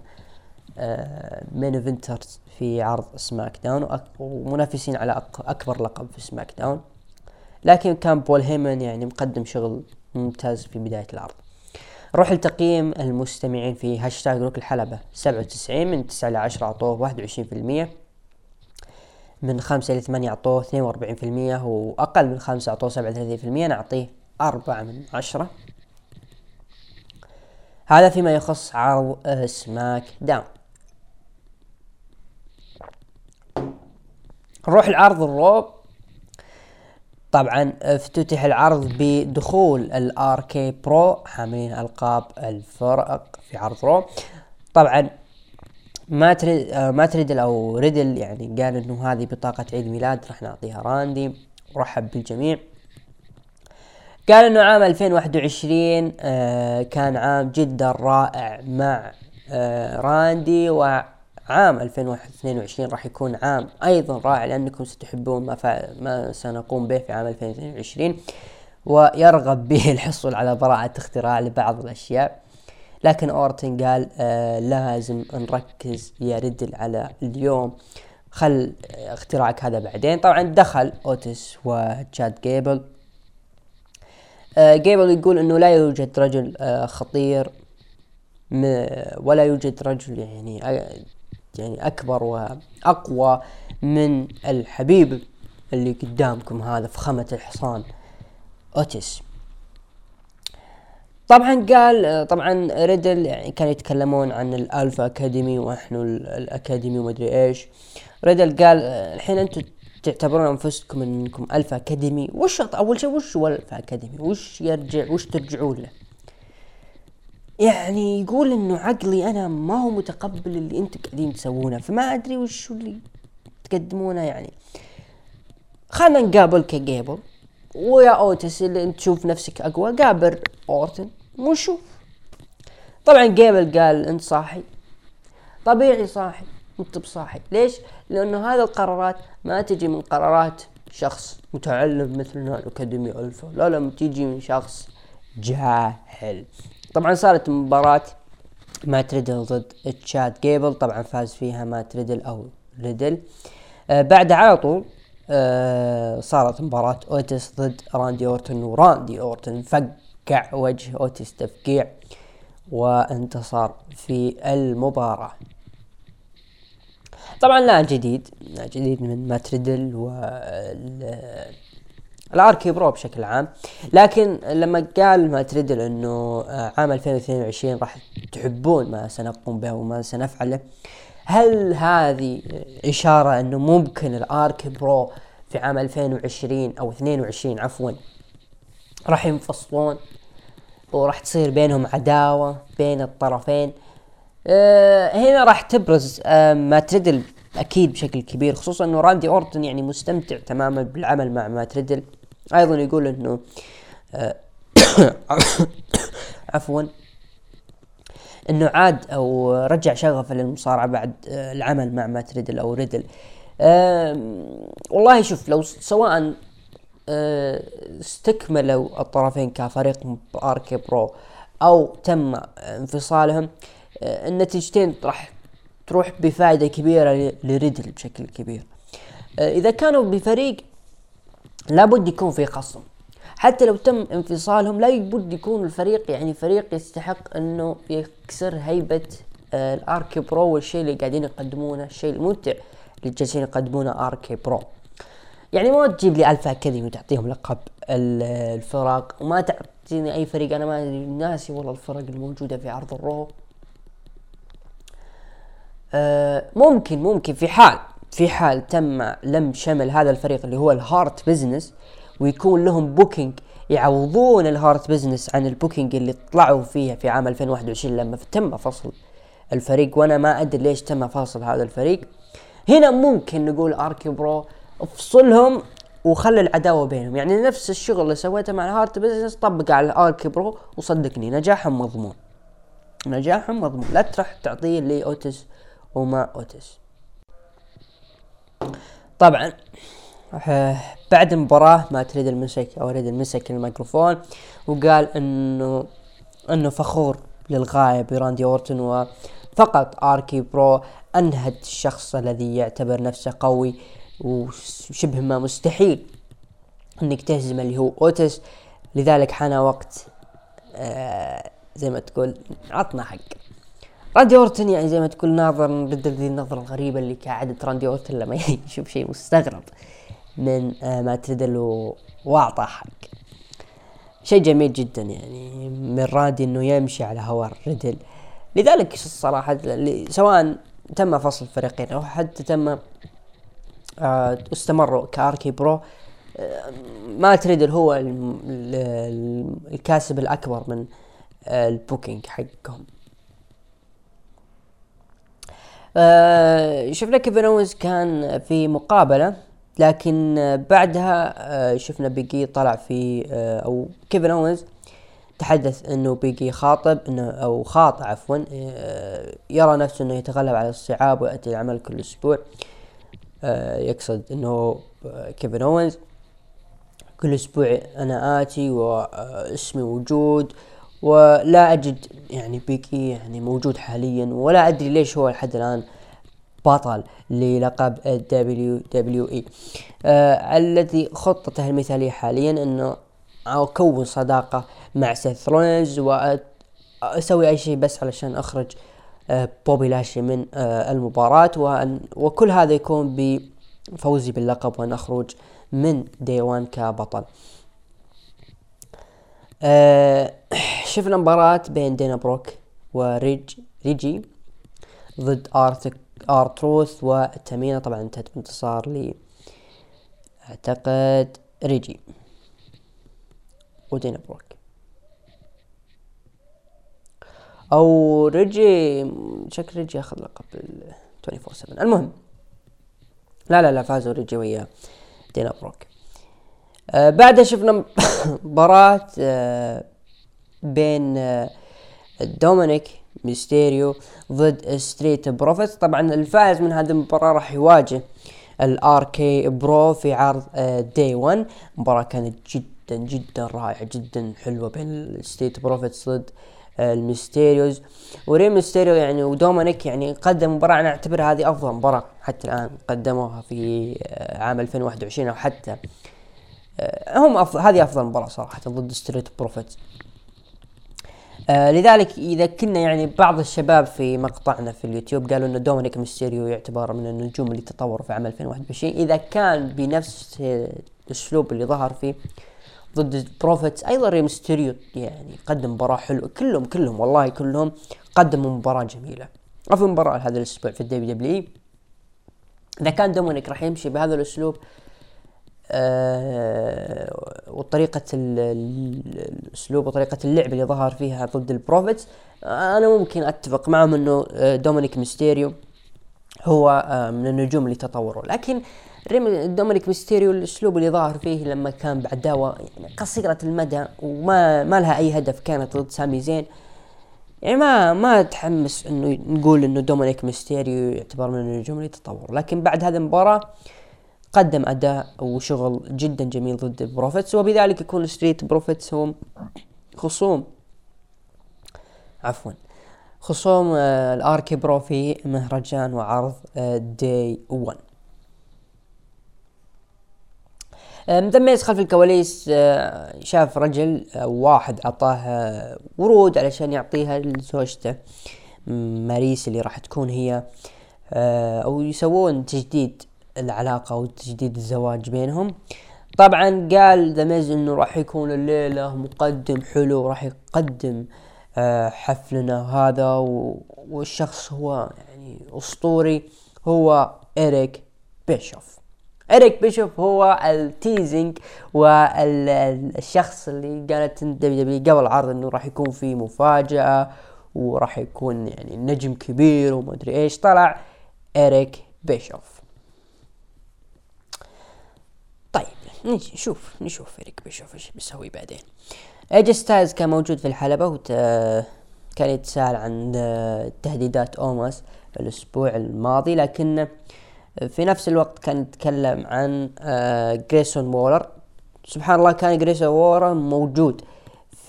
main eventers في عرض سماك داون ومنافسين على أكبر لقب في سماك داون لكن كان بول هيمن يعني مقدم شغل ممتاز في بداية العرض. نروح لتقييم المستمعين في هاشتاج ركن الحلبة. سبعة وتسعين من تسعة إلى عشرة أعطوه واحد وعشرين في المية. من خمسة إلى ثمانية أعطوه اثنين وأربعين في المية. وأقل من خمسة أعطوه سبعة وثلاثين في المية. نعطيه أربعة من عشرة. هذا فيما يخص عرض سماك داون نروح لعرض الرو. طبعا افتتح العرض بدخول الار كي برو حاملين ألقاب الفرق في عرض رو. طبعا مات ريدل مات ريدل أو ريدل يعني قال إنه هذه بطاقة عيد ميلاد راح نعطيها راندي. ورحب بالجميع. قال إنه عام 2021 آه كان عام جدا رائع مع آه راندي و عام 2022 راح يكون عام أيضا رائع لأنكم ستحبون ما, ما سنقوم به في عام 2022 ويرغب به الحصول على براءة اختراع لبعض الأشياء. لكن أورتن قال آه لازم نركز يا ريدل على اليوم. خل اختراعك هذا بعدين. طبعا دخل أوتس وتشاد جيبل. آه جيبل يقول إنه لا يوجد رجل آه خطير ولا يوجد رجل يعني يعني أكبر وأقوى من الحبيب اللي قدامكم هذا فخامة الحصان اوتس طبعا قال طبعا ريدل يعني كانوا يتكلمون عن ال Alpha Academy ونحن ال Academy ومدري إيش. ريدل قال الحين أنتم تعتبرون أنفسكم إنكم Alpha Academy. وش أول شيء وش هو Alpha Academy؟ وش يرجع وش ترجعون له؟ يعني يقول إنه عقلي أنا ما هو متقبل اللي أنتم قاعدين تسوونه فما أدري وش اللي تقدمونه يعني. خلنا نقابل كجيبل ويا أوتس اللي أنت تشوف نفسك أقوى قابل أورتن ونشوف. طبعا جيبل قال أنت صاحي طبيعي صاحي انت بصاحي ليش؟ لأنه هذه القرارات ما تجي من قرارات شخص متعلم مثلنا ال Academy Alpha لا لا تيجي من شخص جاهل. طبعا صارت مباراة مات ريدل ضد تشاد جيبل. طبعا فاز فيها مات ريدل أو ريدل. آه بعد على طول آه صارت مباراة اوتس ضد راندي أورتن وراندي أورتن فقع وجه اوتس تفقيع وانتصر في المباراة. طبعا لا جديد لا جديد من مات ريدل و ال RK-Bro بشكل عام. لكن لما قال مات ريدل إنه آه، عام 2022 راح تحبون ما سنقوم به وما سنفعله هل هذه إشارة إنه ممكن ال RK-Bro في عام 2020 أو 22 عفوا راح ينفصلون وراح تصير بينهم عداوة بين الطرفين؟ أه هنا راح تبرز أه مات ريدل أكيد بشكل كبير خصوصا إنه راندي اورتون يعني مستمتع تماما بالعمل مع مات ريدل أيضا يقول إنه آه، عفوا إنه عاد أو رجع شغفه للمصارعة بعد آه، العمل مع مات ريدل أو ريدل. والله شوف لو سواء آه، استكملوا الطرفين كفريق RK-Bro أو تم انفصالهم النتيجتين راح تروح بفائدة كبيرة لريدل بشكل كبير. إذا كانوا بفريق لابد يكون في خصم. حتى لو تم انفصالهم لا بد يكون الفريق يعني فريق يستحق إنه يكسر هيبة آه ال RK-Bro والشيء اللي قاعدين يقدمونه الشيء الممتع اللي جالسين يقدمونه RK-Bro. يعني ما تجيب لي Alpha Academy وتعطيهم لقب الفرق وما تعطيني أي فريق أنا ما ناسي والله الفرق الموجودة في عرض ال Raw. آه ممكن ممكن في حال في حال تم لم شمل هذا الفريق اللي هو ال Hurt Business ويكون لهم booking يعوضون ال Hurt Business عن ال booking اللي طلعوا فيها في عام 2021 لما تم فصل الفريق. وأنا ما أدري ليش تم فصل هذا الفريق. هنا ممكن نقول RK-Bro افصلهم وخلي العداوة بينهم. يعني نفس الشغل اللي سويته مع ال Hurt Business طبق على ال RK-Bro وصدقني نجاحهم مضمون. نجاحهم مضمون. لا تروح تعطيه لي اوتس وما أوتس. طبعا بعد المباراة مات ريدل مسك أو ريدل مسك الميكروفون وقال إنه إنه فخور للغاية براندي اورتون وفقط RK-Bro أنهت الشخص الذي يعتبر نفسه قوي وشبه ما مستحيل إنك تهزم اللي هو أوتس. لذلك حان وقت آه زي ما تقول عطنا حق راندي اورتن يعني زي ما تقول ناظر ضد ذي النظرة الغريبة اللي كعادة راندي اورتن لما يشوف شيء مستغرب من آه مات ريدل واعطى حق. شيء جميل جدا يعني من راندي إنه يمشي على هوا ريدل. لذلك الصراحة سواء تم فصل الفريقين أو حتى تم آه استمروا ك RK-Bro آه مات ريدل هو الكاسب الأكبر من ال booking حقهم. آه شفنا كيفن اونز كان في مقابلة لكن بعدها آه شفنا Big E طلع في آه أو كيفن اونز تحدث إنه Big E خاطب إنه أو خاطئ عفوا يرى نفسه إنه يتغلب على الصعاب ويأتي العمل كل أسبوع. يقصد إنه كيفن اونز كل أسبوع أنا آتي واسمي موجود. ولا أجد يعني Big E يعني موجود حاليا ولا أدري ليش هو لحد الآن بطل للقب ال WWE. آه الذي خطته المثالية حاليا إنه أكون صداقة مع سيث رولينز واسوي أي شيء بس علشان أخرج آه بوبي لاشلي من آه المباراة. وأن وكل هذا يكون بفوزي باللقب وأن أخرج من Day 1 كبطل. آه شفنا مباراة بين دينا بروك وريج ريجي ضد آرت آر تروث وتامينا. طبعا انتهت بانتصار ل أعتقد ريجي ودينا بروك. أو ريجي شكل ريجي اخذ لقب ال 24 7 المهم لا لا لا فازوا ريجي ويا دينا بروك. بعدها شفنا مباراة آه بين آه دومينيك ميستيريو ضد Street Profits. طبعا الفائز من هذه المباراة راح يواجه ال RK-Bro في عرض Day 1 مباراة كانت جدا جدا رائعة جدا حلوة بين ال Street Profits ضد آه، الميستيريوز. وري ميستيريو يعني ودومينيك يعني قدم مباراة. أنا اعتبر هذه أفضل مباراة حتى الآن قدموها في آه، عام 2021 أو حتى آه، هم افضل هذه أفضل مباراة صراحة ضد Street Profits آه لذلك إذا كنا يعني بعض الشباب في مقطعنا في اليوتيوب قالوا إن دومينيك ميستيريو يعتبر من النجوم اللي تطوروا في عام 2021 إذا كان بنفس الأسلوب اللي ظهر فيه ضد Profits أيضا ري ميستيريو يعني قدم مباراة حلوة. كلهم كلهم والله كلهم قدموا مباراة جميلة. افضل مباراة هذا الأسبوع في ال WWE إذا كان دومينيك راح يمشي بهذا الأسلوب آه وطريقة الأسلوب وطريقة اللعب اللي ظهر فيها ضد ال Profits. أنا ممكن أتفق معهم إنه آه، دومينيك ميستيريو هو آه من النجوم اللي تطوروا. لكن دومينيك ميستيريو الأسلوب اللي ظهر فيه لما كان بعداوة يعني قصيرة المدى وما ما لها أي هدف كانت ضد سامي زين. يعني ما ما تحمس إنه نقول إنه دومينيك ميستيريو يعتبر من النجوم اللي تطور لكن بعد هذه المباراة قدم أداء وشغل جدا جميل ضد Profits وبذلك يكون Street Profits هم خصوم. عفوا. خصوم آه ال RK-Bro في مهرجان وعرض آه Day 1 ذا ميز خلف الكواليس آه شاف رجل آه واحد أعطاه آه ورود علشان يعطيها لزوجته ماريس اللي راح تكون هي آه أو يسوون تجديد العلاقة وتجديد الزواج بينهم. طبعا قال ذا ميز إنه راح يكون الليلة مقدم حلو راح يقدم آه حفلنا هذا والشخص هو يعني أسطوري هو إريك بيشوف. إريك بيشوف هو ال teasing والشخص اللي قالت WWE قبل العرض إنه راح يكون في مفاجأة وراح يكون يعني نجم كبير وما أدري إيش. طلع إريك بيشوف. نشوف نشوف إريك بيشوف إيش بيسوي بعدين. ايجي ستايلز كان موجود في الحلبة وت... كان يتساءل عن تهديدات أوماس الأسبوع الماضي لكن في نفس الوقت كان يتكلم عن جريسون وولر. سبحان الله كان جريسون وولر موجود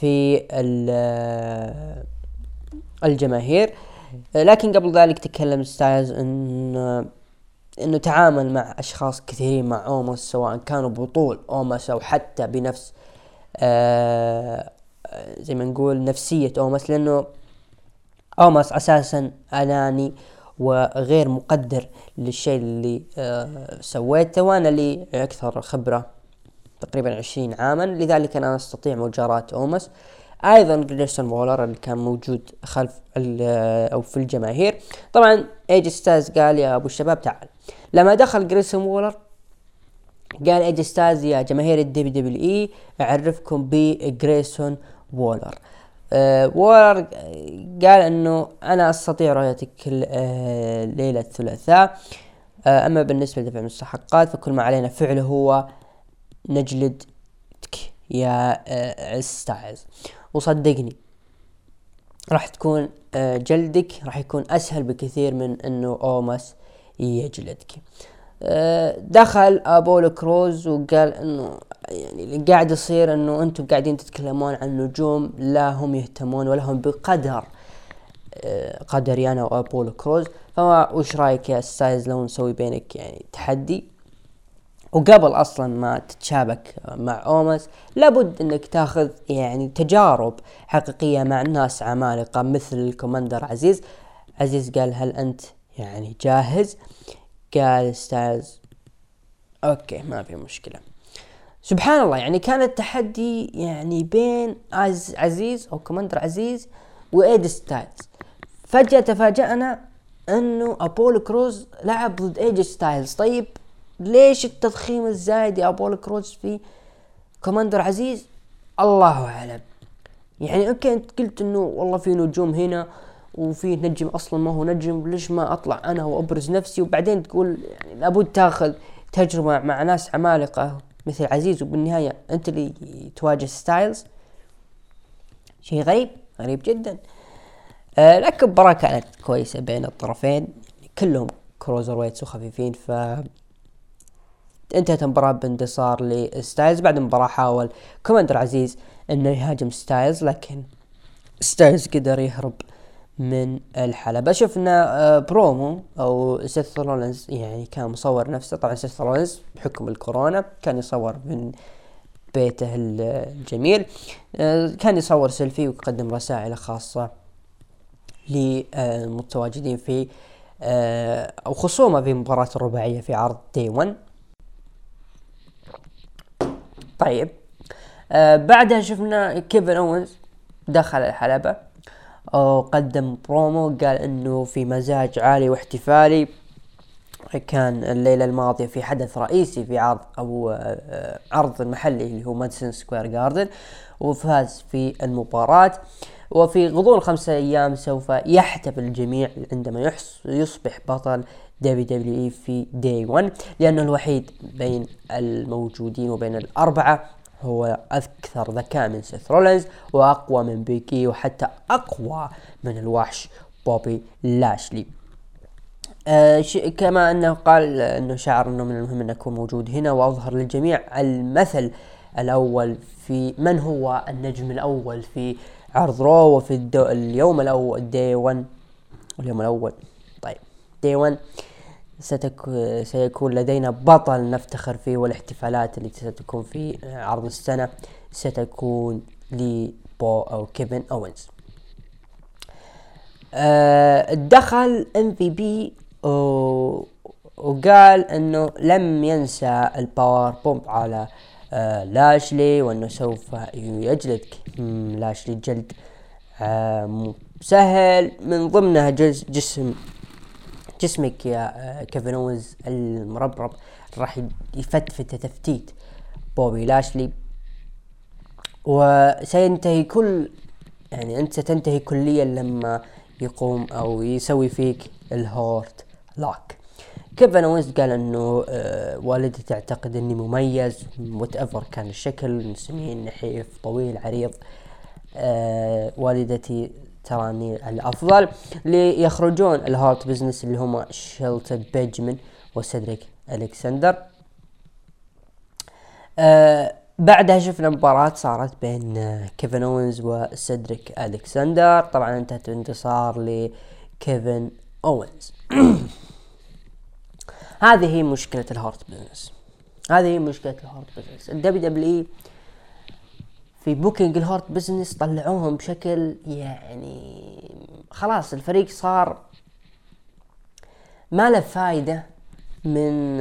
في الجماهير. لكن قبل ذلك تكلم ستايلز إن إنه تعامل مع أشخاص كثيرين مع اوماس سواء كانوا بطول اوماس أو حتى بنفس آه زي ما نقول نفسية اوماس لأنه اوماس أساسا أناني وغير مقدر للشيء اللي آه سويته وأنا لي أكثر خبرة تقريبا عشرين عاما لذلك أنا أستطيع مجاراة اوماس أيضا جريسون وولر اللي كان موجود خلف أو في الجماهير. طبعا إيجي ستايلز قال يا أبو الشباب تعال. لما دخل جريسون وولر قال ايجي ستايلز يا جماهير ال WWE أعرفكم بجريسون وولر. أه وولر قال إنه أنا أستطيع رؤيتك أه ليلة الثلاثاء. أه أما بالنسبة لدفع المستحقات فكل ما علينا فعله هو نجلدك يا أه ستايلز وصدقني راح تكون آه، جلدك راح يكون أسهل بكثير من إنه أوماس يجلدك. آه، دخل ابولو كروز وقال إنه يعني اللي قاعد يصير إنه أنتم قاعدين تتكلمون عن نجوم لا هم يهتمون ولا هم بقدر آه، قدري أنا وابولو كروز فما وش رأيك يا ستايلز لو نسوي بينك يعني تحدي؟ وقبل أصلا ما تتشابك مع أوماس لابد إنك تأخذ يعني تجارب حقيقية مع ناس عمالقة مثل الكوماندر عزيز. عزيز قال هل أنت يعني جاهز؟ قال ستايلز okay ما في مشكلة. سبحان الله يعني كان التحدي يعني بين عز عزيز أو كوماندر عزيز وإيجي ستايلز. فجأة تفاجأنا إنه أبولو كروز لعب ضد إيجي ستايلز. طيب ليش التضخيم الزايد يا أبولو كروز في كوماندر عزيز؟ الله أعلم. يعني okay أنت قلت إنه والله في نجوم هنا وفي نجم أصلا ما هو نجم ليش ما أطلع أنا وأبرز نفسي؟ وبعدين تقول يعني لابد تاخذ تجربة مع ناس عمالقة مثل عزيز وبالنهاية أنت اللي تواجه ستايلز. شيء غريب غريب جدا. آه لكن مباراة كانت كويسة بين الطرفين كلهم cruiserweights وخفيفين ف انتهت المباراة بانتصار لستايلز. بعد المباراة حاول كوماندر عزيز إنه يهاجم ستايلز لكن ستايلز قدر يهرب من الحلبة شفنا آه، برومو أو سيث رولنز يعني كان مصور نفسه. طبعا سيث رولنز بحكم الكورونا كان يصور من بيته الجميل. آه، كان يصور سيلفي ويقدم رسائل خاصة للمتواجدين في آه، أو خصومه في مباراة الرباعية في عرض Day 1 طيب. بعدها شفنا كيفن اونز دخل الحلبة. وقدم برومو قال إنه في مزاج عالي واحتفالي. كان الليلة الماضية في حدث رئيسي في عرض أو آه عرض المحلي اللي هو مادسون سكوير جاردن وفاز في المباراة. وفي غضون خمسة أيام سوف يحتفل الجميع عندما يصبح بطل WWE في Day 1 لأنه الوحيد بين الموجودين وبين الأربعة هو أكثر ذكاء من سيث رولينز وأقوى من بيج إي وحتى أقوى من الوحش بوبي لاشلي. آه كما أنه قال أنه شعر أنه من المهم أن اكون موجود هنا وأظهر للجميع المثل الأول في من هو النجم الأول في عرض Raw وفي اليوم الأول دي 1 اليوم الأول. طيب Day 1 سيكون لدينا بطل نفتخر فيه والاحتفالات التي ستكون في عرض السنة ستكون لبو أو كيفن أوينز. أه دخل إم في بي وقال إنه لم ينسى ال power bomb على آه لاشلي وإنه سوف يجلد لاشلي جلد آه سهل. من ضمنها جسم جسمك يا آه، كيفن اونز المربرب راح يفتفت تفتيت بوبي لاشلي. وسينتهي كل يعني أنت ستنتهي كليا لما يقوم أو يسوي فيك ال Hurt Lock. كيفن أوينز قال إنه آه والدتي تعتقد إني مميز whatever كان الشكل سمين نحيف طويل عريض. آه والدتي تراني الأفضل ليخرجون ال Hurt Business اللي هم شيلتون بنجمن وسيدريك الكسندر آه بعدها شفنا مباراة صارت بين آه كيفن أوينز وسيدريك الكسندر طبعا انتهت انتصار لكيفن أوينز. هذه هي مشكلة ال Hurt Business. هذه هي مشكلة ال Hurt Business. ال WW في booking ال Hurt Business طلعوهم بشكل يعني خلاص الفريق صار ما له فايدة من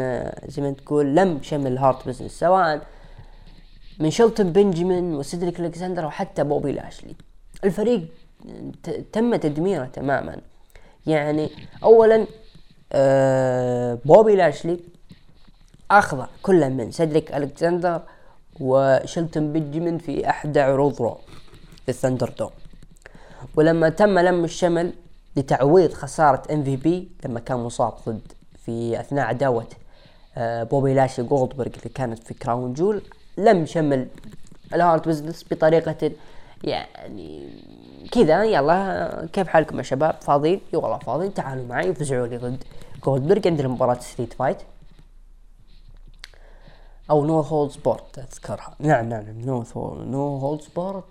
زي ما تقول لم شمل ال Hurt Business سواء من شلتون بنجمن وسيدريك ألكسندر وحتى بوبي لاشلي. الفريق تم تدميره تماما. يعني اولا آه بوبي لاشلي اخضع كل من سيدريك ألكسندر وشلتون بنجمن في احدى عروض Raw في ال Thunder Dome ولما تم لم الشمل لتعويض خسارة MVP لما كان مصاب ضد في أثناء عداوة آه، بوبي لاشلي جولدبرغ اللي كانت في Crown Jewel لم شمل ال Hurt Business بطريقة يعني كذا. يلا كيف حالكم يا شباب؟ فاضيين؟ اي والله فاضيين. تعالوا معي وفزعوا لي ضد جولدبرغ عندنا مباراة street fight أو no holds barred أذكرها. نعم نعم no no holds barred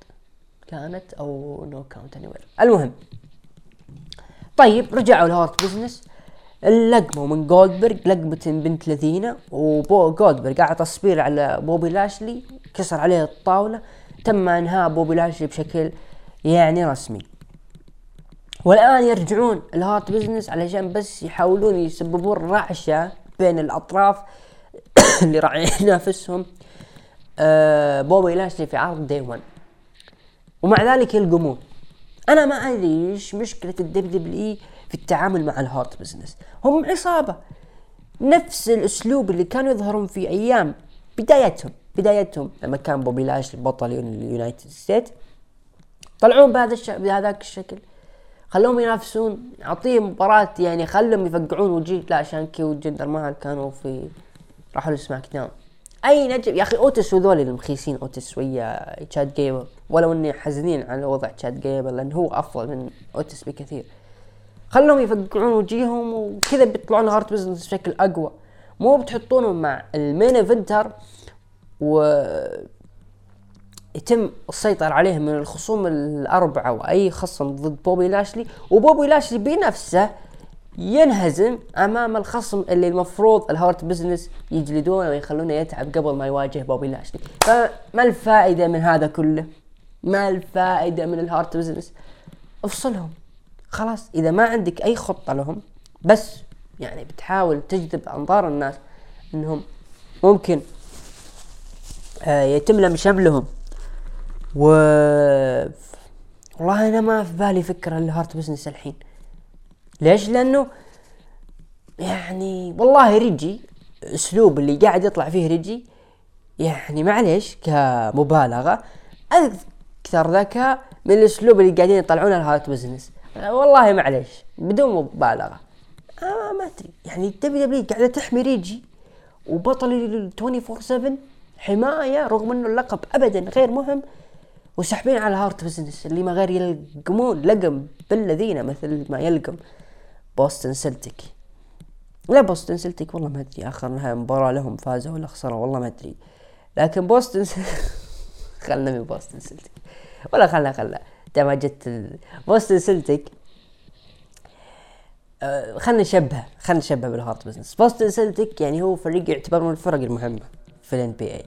كانت أو no count any المهم. طيب رجعوا ل Hurt Business لقموا من جولدبرغ لقمة بنت لذينة. وبو جولدبرغ أعطى spear على بوبي لاشلي كسر عليه الطاولة. تم إنهاء بوبي لاشلي بشكل يعني رسمي. والآن يرجعون ال Hurt Business علشان بس يحاولون يسببون رعشة بين الأطراف اللي راح ينافسهم آه بوبي لاشلي في عرض Day 1 ومع ذلك يلقمون. أنا ما أدري إيش مشكلة ال WWE في التعامل مع ال Hurt Business. هم عصابة. نفس الأسلوب اللي كانوا يظهرون في أيام بدايتهم. بدايتهم لما كان بوبي لاشلي بطل ال United States طلعون بهذا الش... بهذاك الشكل. خلوهم ينافسون اعطيهم مباراة يعني خلهم يفقعون وجيه. لا شانكي وجندر ماهل كانوا في راحوا ل SmackDown أي نجم يا أخي أوتس وذول المخيسين أوتس ويا تشاد جيبل. ولو إني حزنين على وضع تشاد جيبل لأن هو أفضل من أوتس بكثير. خلهم يفقعون وجيههم وكذا بيطلعون Hurt Business بشكل أقوى. مو بتحطونهم مع ال main eventer و يتم السيطرة عليهم من الخصوم الأربعة وأي خصم ضد بوبي لاشلي. وبوبي لاشلي بنفسه ينهزم أمام الخصم اللي المفروض ال Hurt Business يجلدونه ويخلونه يتعب قبل ما يواجه بوبي لاشلي فما الفائدة من هذا كله؟ ما الفائدة من ال Hurt Business؟ افصلهم. خلاص إذا ما عندك أي خطة لهم بس يعني بتحاول تجذب أنظار الناس إنهم ممكن آه يتم لم شملهم. و والله أنا ما في بالي فكرة ال Hurt Business الحين. ليش؟ لأنه يعني والله ريجي أسلوب اللي قاعد يطلع فيه ريجي يعني معليش كمبالغة أكثر ذكاء من الأسلوب اللي قاعدين يطلعونه ال Hurt Business والله معليش بدون مبالغة. آه ما أدري. يعني الدبليو دبليو قاعدة تحمي ريجي وبطل 24 7 حماية رغم إنه اللقب ابدا غير مهم وسحبين على Hurt Business اللي ما غير يلقمون لقم بالذين مثل ما يلقم. بوستن سلتيك لا بوستن سلتيك والله ما أدري اخر نهاية مباراة لهم فازوا ولا خسروا والله ما أدري. لكن بوستن خلنا من بوستن سلتيك ولا خلنا خلنا. ما جت بوستن سلتيك آه خلنا نشبه خلنا نشبه بال Hurt Business بوستن سلتيك يعني هو فريق يعتبر من الفرق المهمة في ال NBA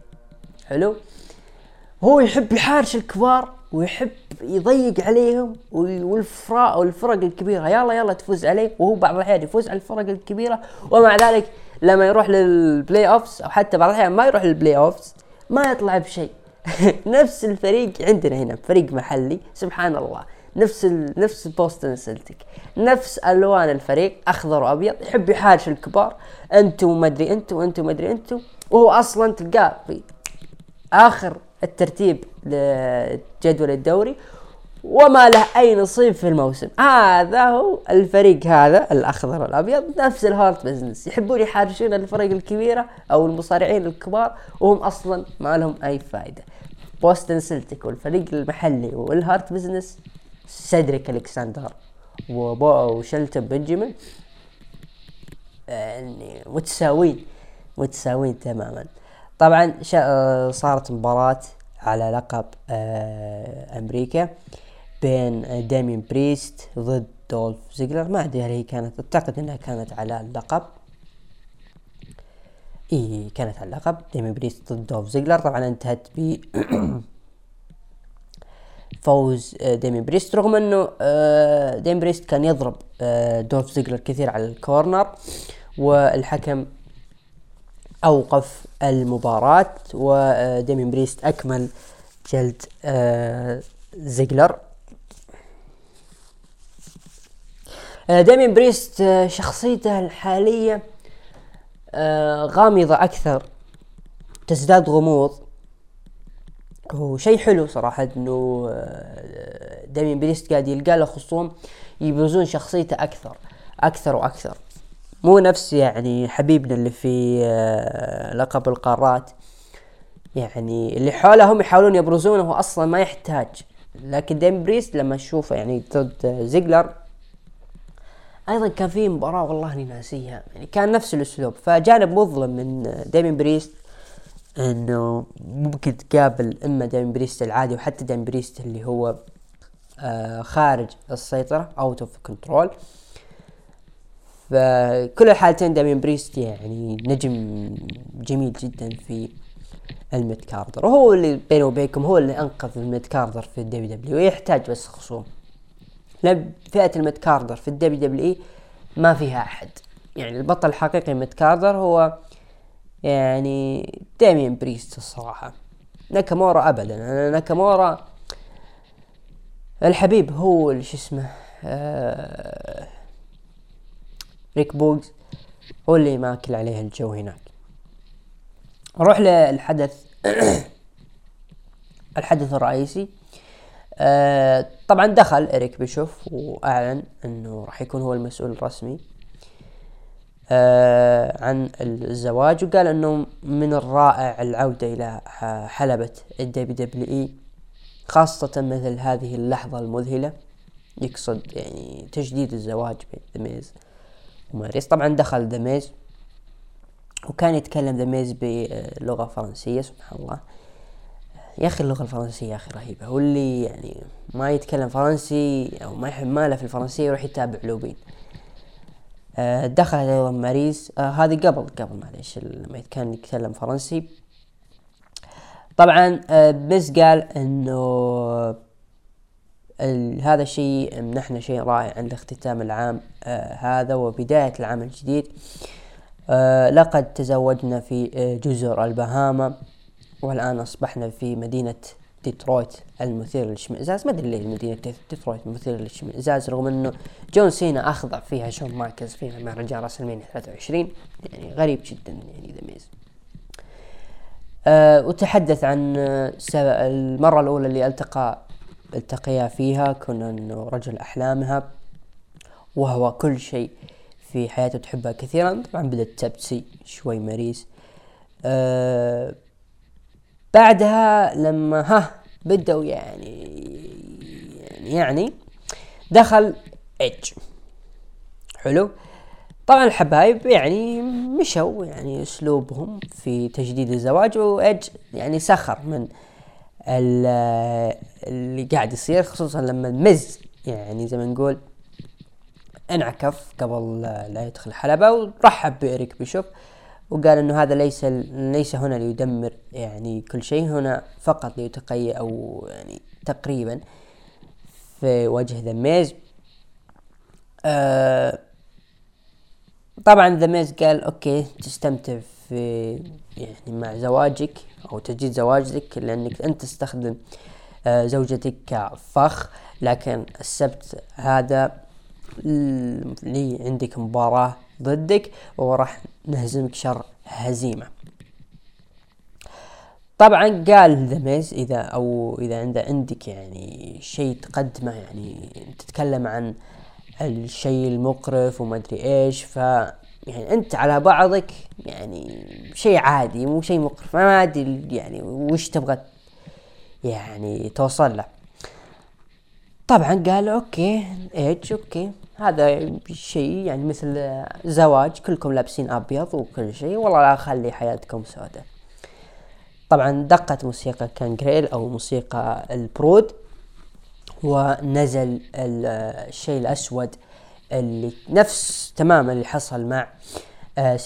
حلو؟ هو يحب يحارش الكبار ويحب يضيق عليهم والفرق والفرق الكبيرة. يلا يلا تفوز عليه. وهو بعض الأحيان يفوز على الفرق الكبيرة. ومع ذلك لما يروح لل playoffs أو حتى بعض الأحيان ما يروح لل playoffs ما يطلع بشيء. نفس الفريق عندنا هنا فريق محلي. سبحان الله. نفس ال... نفس بوستن سلتيك. نفس ألوان الفريق أخضر وأبيض. يحب يحارش الكبار. أنتم ما أدري أنتم وأنتم ما أدري أنتم. وهو أصلا تلقاه في آخر الترتيب لجدول الدوري وما له أي نصيب في الموسم. هذا هو الفريق هذا الأخضر والأبيض نفس ال Hurt Business. يحبون يحارشون الفرق الكبيرة أو المصارعين الكبار وهم أصلا ما لهم أي فائده بوستن سلتيك والفريق المحلي وال Hurt Business سيدريك ألكسندر وشلتون بنجامين. يعني متساوين متساوين تماما. طبعا صارت مباراة على لقب آه، أمريكا بين ديمين بريست ضد دولف زيجلر. ما أدري هل هي كانت أعتقد إنها كانت على اللقب. إي كانت على اللقب. ديمين بريست ضد دولف زيجلر. طبعا انتهت ب فوز آه، ديمين بريست. رغم إنه آه، ديمين بريست كان يضرب دولف زيجلر كثير على ال corner والحكم أوقف المباراة وديمين بريست أكمل جلد آه، زيجلر. آه، ديمين بريست آه، شخصيته الحالية غامضة أكثر تزداد غموض. وشيء حلو صراحة إنه ديمين بريست قاعد يلقى له خصوم يبرزون شخصيته أكثر أكثر وأكثر. مو نفس يعني حبيبنا اللي في آه، لقب القارات. يعني اللي حوله هم يحاولون يبرزونه أصلا ما يحتاج. لكن ديمين بريست لما أشوفه يعني ضد زيجلر أيضا كان في مباراة والله إني ناسيها. يعني كان نفس الأسلوب. فجانب مظلم من ديمين بريست إنه ممكن تقابل إما ديمين بريست العادي وحتى دايم بريست اللي هو آه خارج السيطرة out of control فكل الحالتين ديمين بريست يعني نجم جميل جدا في ال mid carder. وهو اللي بيني وبينكم هو اللي أنقذ ال mid carder في الدبليو دبليو يحتاج بس خصوم. لا فئة ال mid carder في الدبليو دبليو ما فيها أحد. يعني البطل الحقيقي mid carder هو يعني ديمين بريست الصراحة. ناكامورا ابدا. أنا ناكامورا الحبيب هو شو اسمه آه ريك بوغز هو اللي ماكل عليه الجو هناك. نروح للحدث الحدث الرئيسي. آه طبعا دخل إريك بيشوف وأعلن إنه راح يكون هو المسؤول الرسمي آه عن الزواج وقال إنه من الرائع العودة إلى حلبة الدبليو دبليو إي خاصة مثل هذه اللحظة المذهلة يقصد يعني تجديد الزواج بين ذا ميز وماريس طبعا دخل ذا ميز وكان يتكلم ذا ميز بلغة فرنسية سبحان الله. يا أخي اللغة الفرنسية يا أخي رهيبة. هو اللي يعني ما يتكلم فرنسي أو ما يحب ماله في الفرنسية يروح يتابع لوبين. آه دخلت أيضا ماريس. آه هذه قبل قبل معليش لما كان يتكلم فرنسي. طبعا آه بس قال إنه هذا الشيء منحنا شيء رائع عند اختتام العام آه هذا وبداية العام الجديد. آه لقد تزوجنا في آه جزر البهاما والآن أصبحنا في مدينة ديترويت المثير للاشمئزاز ما أدري ليه مدينة ديترويت المثير للاشمئزاز رغم إنه جون سينا أخضع فيها شون مايكلز في مهرجان راسلمينيا 23 يعني غريب جدا يعني ذا ميز. أه وتحدث عن المرة الأولى اللي ألتقى التقيا فيها كون إنه رجل أحلامها وهو كل شيء في حياته تحبها كثيرا. طبعا بدأت تبتسي شوي مريس. أه بعدها لما ها بدأوا يعني يعني, يعني دخل ايدج حلو. طبعا الحبايب يعني مشوا يعني أسلوبهم في تجديد الزواج وايدج يعني سخر من اللي قاعد يصير خصوصا لما الميز يعني زي ما نقول انعكف قبل لا يدخل الحلبة ورحب بإريك بيشوف وقال إنه هذا ليس ليس هنا ليدمر يعني كل شيء هنا فقط ليتقي أو يعني تقريبا في وجه ذا ميز. آه طبعا ذا ميز قال okay تستمتع في يعني مع زواجك أو تجديد زواجك لأنك أنت تستخدم آه زوجتك كفخ لكن السبت هذا لي عندك مباراة ضدك وراح نهزمك شر هزيمة. طبعا قال ذا ميز إذا أو إذا عنده عندك يعني شيء تقدمه يعني تتكلم عن الشيء المقرف وما أدري إيش ف يعني أنت على بعضك يعني شيء عادي مو شيء مقرف. ما أدري يعني وش تبغى يعني توصل له. طبعا قال أوكي إيش أوكي. هذا شيء يعني مثل زواج كلكم لابسين أبيض وكل شيء. والله لا أخلي حياتكم سوداء. طبعا دقت موسيقى كانجريل أو موسيقى البرود ونزل الشيء الأسود اللي نفس تماما اللي حصل مع آه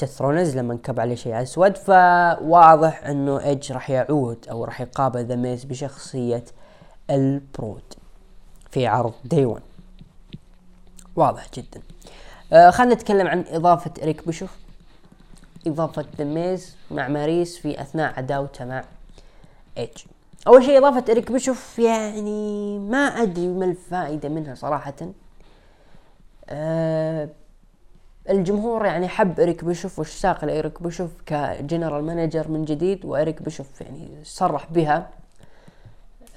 لما انكب عليه شيء أسود. فواضح إنه إيدج راح يعود أو راح يقابل ذا ميز بشخصية ال Brood في عرض Day 1 واضح جدا. آه خلينا نتكلم عن إضافة اريك بشوف إضافة ذا ميز مع ماريس في أثناء عداوته مع إيدج. أول شيء إضافة اريك بشوف يعني ما أدري ما الفائدة منها صراحة. آه الجمهور يعني حب إريك بيشوف واشتاق لاريك بيشوف ك general manager من جديد وإريك بيشوف يعني صرح بها.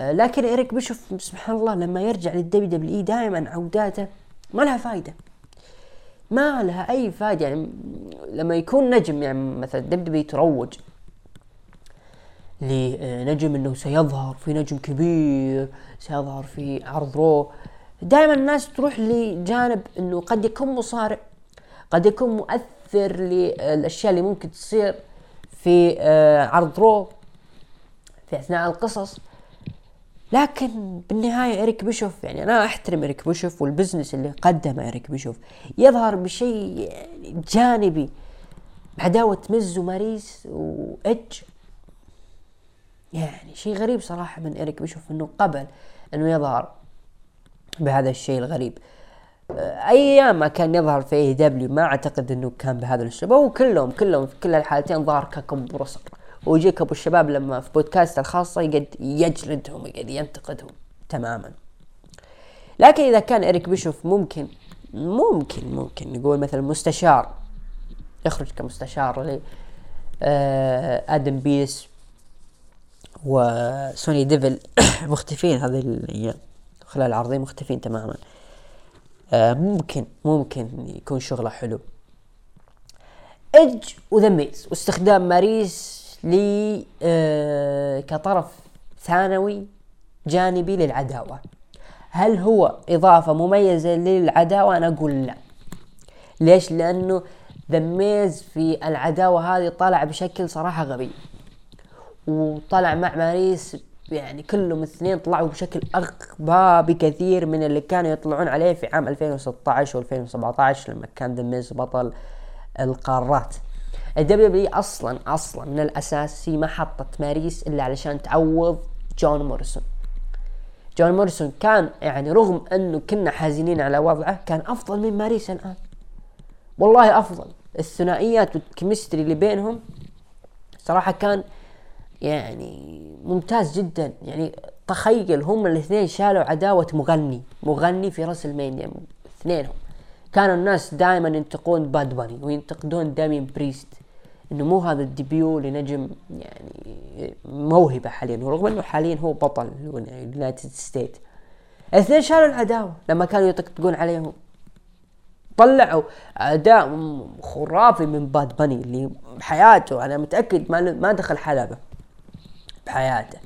آه لكن إريك بيشوف سبحان الله لما يرجع للدبليو دبليو إي دائما عوداته ما لها فايدة. ما لها أي فائده يعني لما يكون نجم يعني مثلا دبليو تروج لنجم إنه سيظهر في نجم كبير سيظهر في عرض رو. دائما الناس تروح لجانب إنه قد يكون مصارع قد يكون مؤثر للأشياء اللي ممكن تصير في آه عرض رو في أثناء القصص. لكن بالنهاية إريك بيشوف يعني أنا أحترم إريك بيشوف وال business اللي قدمه إريك بيشوف. يظهر بشيء جانبي عداوة مز وماريس وإدج يعني شيء غريب صراحة من إريك بيشوف إنه قبل إنه يظهر. بهذا الشيء الغريب. أيام ما كان يظهر في اي دبليو ما أعتقد إنه كان بهذا الاسلوب هو كلهم كلهم في كل الحالتين ظهر ككمبروسر ويجيك أبو الشباب لما في بودكاست الخاصة يقعد يجلدهم يقعد ينتقدهم تماما. لكن إذا كان إريك بيشوف ممكن ممكن ممكن نقول مثلا مستشار يخرج كمستشار ل آه، آدم بيس وسوني ديفل. مختفين هذه الأيام خلال العرضين مختفين تماما. آه ممكن ممكن يكون شغله حلو. ايدج وذميز واستخدام ماريس لي آه كطرف ثانوي جانبي للعداوة. هل هو إضافة مميزة للعداوة؟ أنا أقول لا. ليش؟ لأنه ذميز في العداوة هذه طلع بشكل صراحة غبي. وطلع مع ماريس يعني كلهم الاثنين طلعوا بشكل أغبى بكثير من اللي كانوا يطلعون عليه في عام 2016 و2017 لما كان دميز بطل القارات. الدبليو دبليو أصلا أصلا من الاساس هي ما حطت ماريس إلا علشان تعوض جون موريسون. جون موريسون كان يعني رغم إنه كنا حزينين على وضعه كان أفضل من ماريس الآن. والله أفضل. الثنائيات وال chemistry اللي بينهم صراحة كان يعني ممتاز جدا. يعني تخيل هم الاثنين شالوا عداوة مغني مغني في راسلمانيا اثنينهم. كانوا الناس دائما ينتقون باد باني وينتقدون دامين بريست إنه مو هذا ال debut لنجم يعني موهبة حاليا ورغم إنه حاليا هو بطل ال United States الاثنين شالوا العداوة لما كانوا يطقطقون عليهم. طلعوا أداء خرافي من باد باني اللي بحياته أنا متأكد ما ما دخل حلبة. بحياته.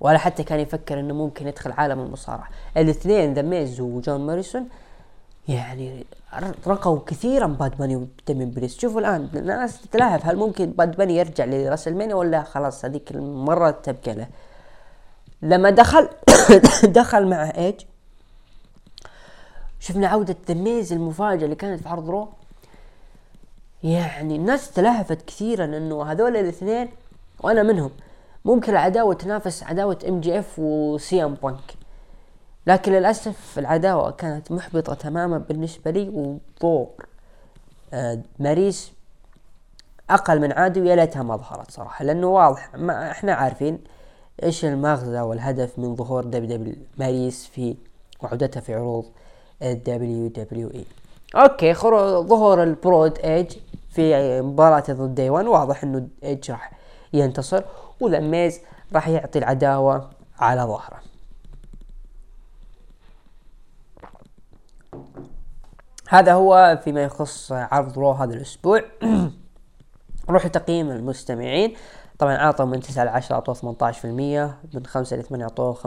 ولا حتى كان يفكر إنه ممكن يدخل عالم المصارعة. الاثنين ذا ميز وجون ماريسون يعني رقوا كثيرا باد باني وديمين بريس شوفوا الآن الناس تتلاعب هل ممكن باد باني يرجع لراسلمانيا ولا خلاص هذيك المرة تبقى له؟ لما دخل دخل مع إيدج شفنا عودة ذا ميز المفاجأة اللي كانت في عرض رو. يعني الناس تلهفت كثيرا إنه هذول الاثنين وأنا منهم ممكن العداوة تنافس عداوة ام جي اف وسي ام بانك لكن للأسف العداوة كانت محبطة تماما بالنسبة لي وظهور آه ماريس أقل من عادي ويا ليتها ما ظهرت صراحة. لأنه واضح ما إحنا عارفين إيش المغزى والهدف من ظهور دبليو دبليو ماريس في وعودتها في عروض الدبليو دبليو اي أوكي ظهور ال Brood إيدج في مباراة ضد Day 1 واضح إنه إيدج راح ينتصر. وذميز راح يعطي العداوة على ظهره. هذا هو فيما يخص عرض رو هذا الأسبوع. نروح لتقييم المستمعين. طبعا أعطوا من 9 ل 10 أعطوه 18% من 5 ل 8 أعطوه 55%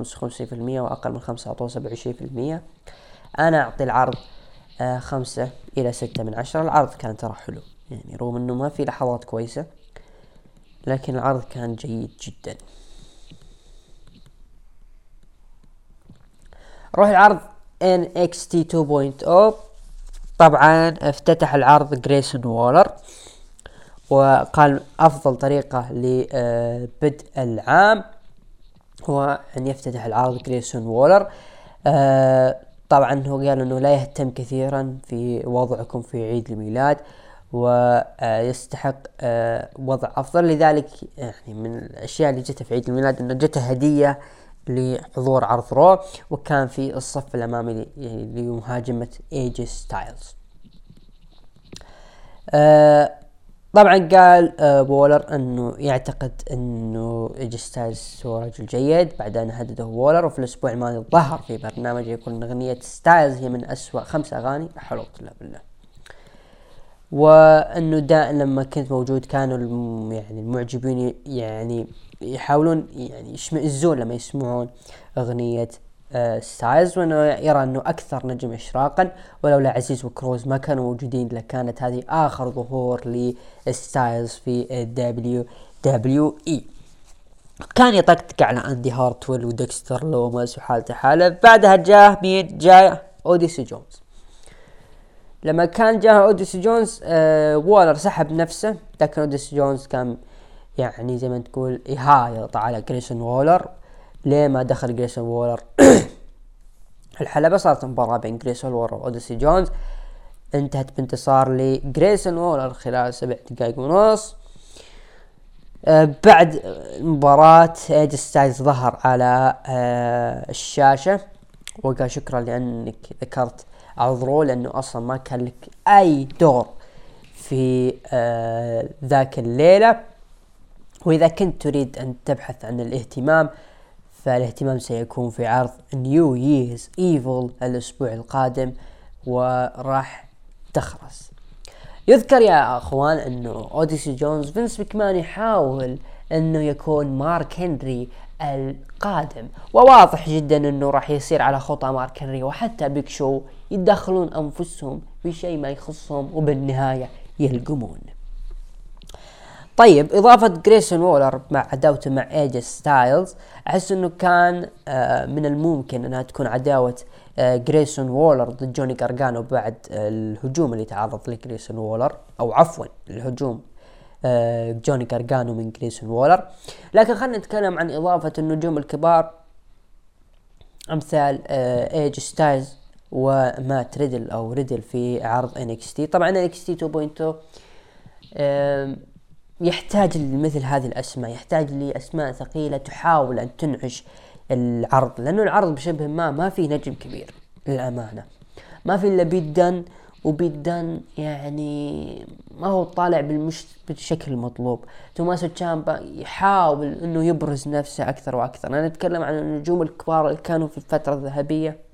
وأقل من 5 أعطوه 27% أنا أعطي العرض آه 5 إلى 6 من 10 العرض كان ترى حلو يعني رغم إنه ما في لحظات كويسة. لكن العرض كان جيد جدا. روح العرض NXT 2.0 طبعا افتتح العرض جريسون وولر وقال أفضل طريقة لبدء العام هو أن يفتتح العرض جريسون وولر آه، طبعا هو قال إنه لا يهتم كثيرا في وضعكم في عيد الميلاد. ويستحق آه، وضع أفضل. لذلك يعني من الأشياء اللي جته في عيد الميلاد إنه جته هدية لحضور عرض رو وكان في الصف الأمامي لمهاجمة ايجي ستايلز آه، طبعا قال آه، وولر إنه يعتقد إنه ايجي ستايلز هو رجل جيد. بعد ان هدده وولر وفي الأسبوع الماضي ظهر في برنامج يقول إن أغنية ستايلز هي من أسوأ خمس أغاني حلو لا بالله. وأنه دائما لما كنت موجود كانوا يعني المعجبين يعني يحاولون يعني يشمئزون لما يسمعون أغنية آه ستايلز وأنه يرى أنه أكثر نجم اشراقا. ولولا عزيز وكروز ما كانوا موجودين لكانت هذه آخر ظهور لستايلز في ال WWE كان يطقطق على اندي هارتويل وديكستر لوماس وحالته حالة. بعدها جاه مين جاء اوديسي جونز لما كان جاه اوديسي جونز آه وولر سحب نفسه. لكن اوديسي جونز كان يعني زي ما تقول يهايط على جريسون وولر ليه ما دخل جريسون وولر الحلبة صارت مباراة بين جريسون وولر واوديسي جونز انتهت بانتصار لجريسون وولر خلال سبع دقائق ونص. آه بعد مباراة اي جي ستايلز ظهر على آه الشاشة. وقال شكرا لأنك ذكرت عذرو لأنه أصلا ما كان لك أي دور في آه ذاك الليلة. وإذا كنت تريد أن تبحث عن الاهتمام فالاهتمام سيكون في عرض New Year's Evil الأسبوع القادم وراح تخرس. يذكر يا أخوان إنه اوديسي جونز فينس مكمان يحاول إنه يكون مارك هنري القادم. وواضح جدا إنه راح يصير على خطى مارك هنري وحتى بيك شو يدخلون أنفسهم في شيء ما يخصهم وبالنهاية يلقمون. طيب إضافة جريسون وولر مع عداوته مع اي جي ستايلز أحس إنه كان آه من الممكن إنها تكون عداوة آه جريسون وولر ضد جوني جارجانو بعد آه الهجوم اللي تعرض لجريسون وولر أو عفوا الهجوم آه جوني جارجانو من جريسون وولر لكن خلينا نتكلم عن إضافة النجوم الكبار. أمثال آه اي جي ستايلز ومات ريدل أو ريدل في عرض NXT. طبعا NXT 2.0 يحتاج لمثل هذه الأسماء يحتاج لأسماء ثقيلة تحاول أن تنعش العرض لأنه العرض بشبه ما ما في نجم كبير للأمانة. ما في إلا بيت دن وبيت دن يعني ما هو طالع بالمش بالشكل المطلوب. توماسو تشامبا يحاول إنه يبرز نفسه أكثر وأكثر. أنا أتكلم عن النجوم الكبار اللي كانوا في الفترة الذهبية.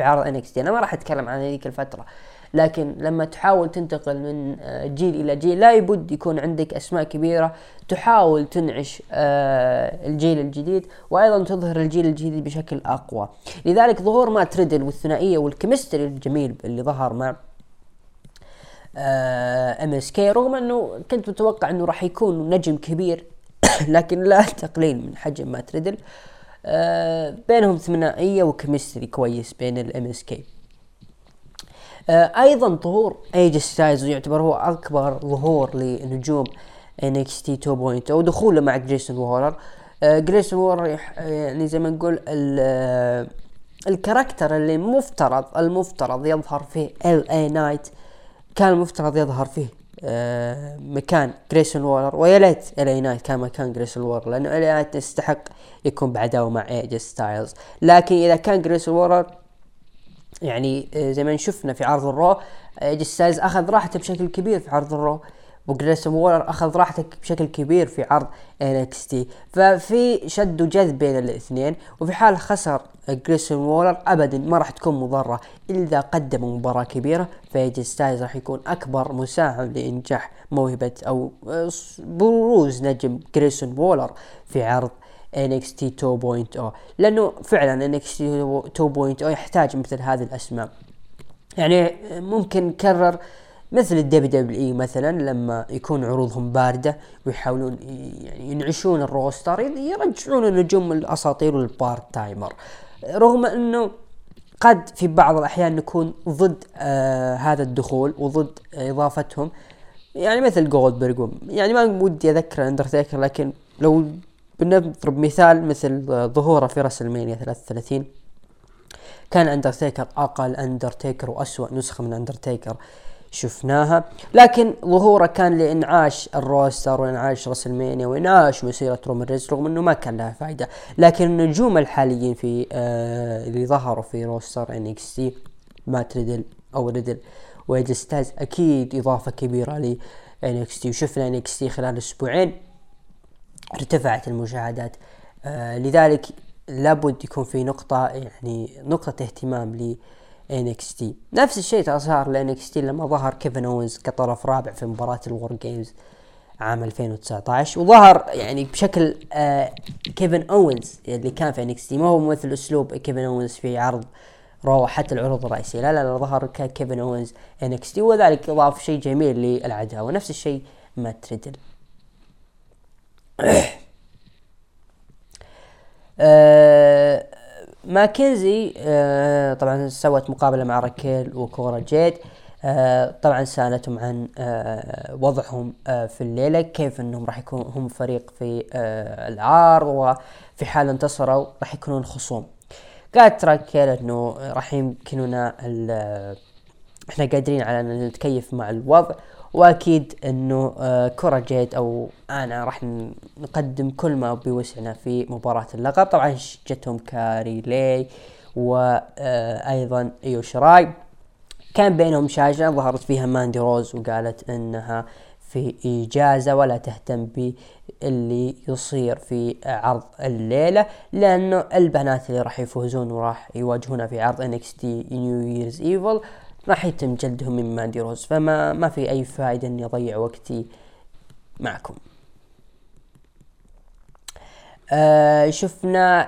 في عرض NXT أنا ما راح أتكلم عن هذيك الفترة. لكن لما تحاول تنتقل من آه، جيل إلى جيل لابد يكون عندك أسماء كبيرة تحاول تنعش آه، الجيل الجديد وأيضا تظهر الجيل الجديد بشكل أقوى. لذلك ظهور مات ريدل والثنائية وال chemistry الجميل اللي ظهر مع MSK رغم أنه كنت متوقع أنه راح يكون نجم كبير لكن لا تقليل من حجم مات ريدل. آه بينهم ثنائية و chemistry كويس بين ال MSK آه أيضا ظهور اي جي ستايلز يعتبر هو أكبر ظهور لنجوم NXT 2.0 ودخوله مع جريسون وولر آه جريسون وولر يعني زي ما نقول آه، ال character اللي مفترض المفترض يظهر فيه ال اي نايت كان المفترض يظهر فيه آه مكان جريسون وولر ويا ليت ال اي نايت كان مكان جريسون وولر لأنه ال اي نايت يستحق يكون بعداوه مع اي جي ستايلز لكن إذا كان جريسون وولر يعني آه، زي ما شفنا في عرض ال Raw اي جي ستايلز أخذ راحته بشكل كبير في عرض ال Raw وجريسون وولر أخذ راحته بشكل كبير في عرض NXT ففي شد وجذب بين الاثنين وفي حال خسر جريسون وولر ابدا ما راح تكون مضرة. اذا قدموا مباراة كبيرة فاي جي ستايلز راح يكون أكبر مساهم لإنجاح موهبة أو آه، بروز نجم جريسون وولر في عرض NXT 2.0 لأنه فعلا NXT 2.0 يحتاج مثل هذه الأسماء. يعني ممكن نكرر مثل ال WWE مثلا لما يكون عروضهم باردة ويحاولون يعني ينعشون ال roster يرجعون النجوم الأساطير وال part-timer رغم أنه قد في بعض الأحيان نكون ضد آه هذا الدخول وضد إضافتهم. يعني مثل جولدبرغ يعني ما ودي أذكر اندرتيكر لكن لو بنضرب مثال مثل ظهوره في WrestleMania 33 كان أندرتيكر أقل أندرتيكر وأسوأ نسخة من أندرتيكر. شفناها. لكن ظهوره كان لإنعاش ال roster وإنعاش WrestleMania وإنعاش مسيرة رومان رينز رغم إنه ما كان لها فائدة لكن النجوم الحاليين في آه اللي ظهروا في roster NXT مات ريدل أو ريدل واي جي ستايلز أكيد إضافة كبيرة ل NXT. وشفنا NXT خلال أسبوعين ارتفعت المشاهدات. آه لذلك لابد يكون في نقطة يعني نقطة اهتمام ل NXT نفس الشيء صار ل NXT لما ظهر كيفن اوينز كطرف رابع في مباراة ال WarGames عام 2019 وظهر يعني بشكل آه كيفن اوينز اللي كان في NXT ما هو مثل أسلوب كيفن اوينز في عرض رو حتى العروض الرئيسية. لا لا, لا ظهر كيفن انكس تي وذلك اضاف شيء جميل للعداوة. نفس الشيء ما تريدل آه ماكنزي آه طبعا سوت مقابلة مع راكيل وكورا جيد. آه طبعا سألتهم عن آه وضعهم آه في الليلة كيف إنهم راح يكون هم فريق في آه العار وفي حال انتصروا راح يكونون خصوم. قالت راكيل إنه راح يمكننا إحنا قادرين على أن نتكيف مع الوضع وأكيد إنه آه كورا جيد أو أنا راح نقدم كل ما بوسعنا في مباراة اللقب. طبعا جتهم كاي لي راي وأيضا آه إيو شراي. كان بينهم شاشة ظهرت فيها ماندي روز وقالت إنها في إجازة ولا تهتم باللي يصير في عرض الليلة لأنه البنات اللي راح يفوزون وراح يواجهونا في عرض NXT New Year's Evil راح يتم جلدهم من ماندي روز فما ما في أي فائدة إني أضيع وقتي معكم. آه شفنا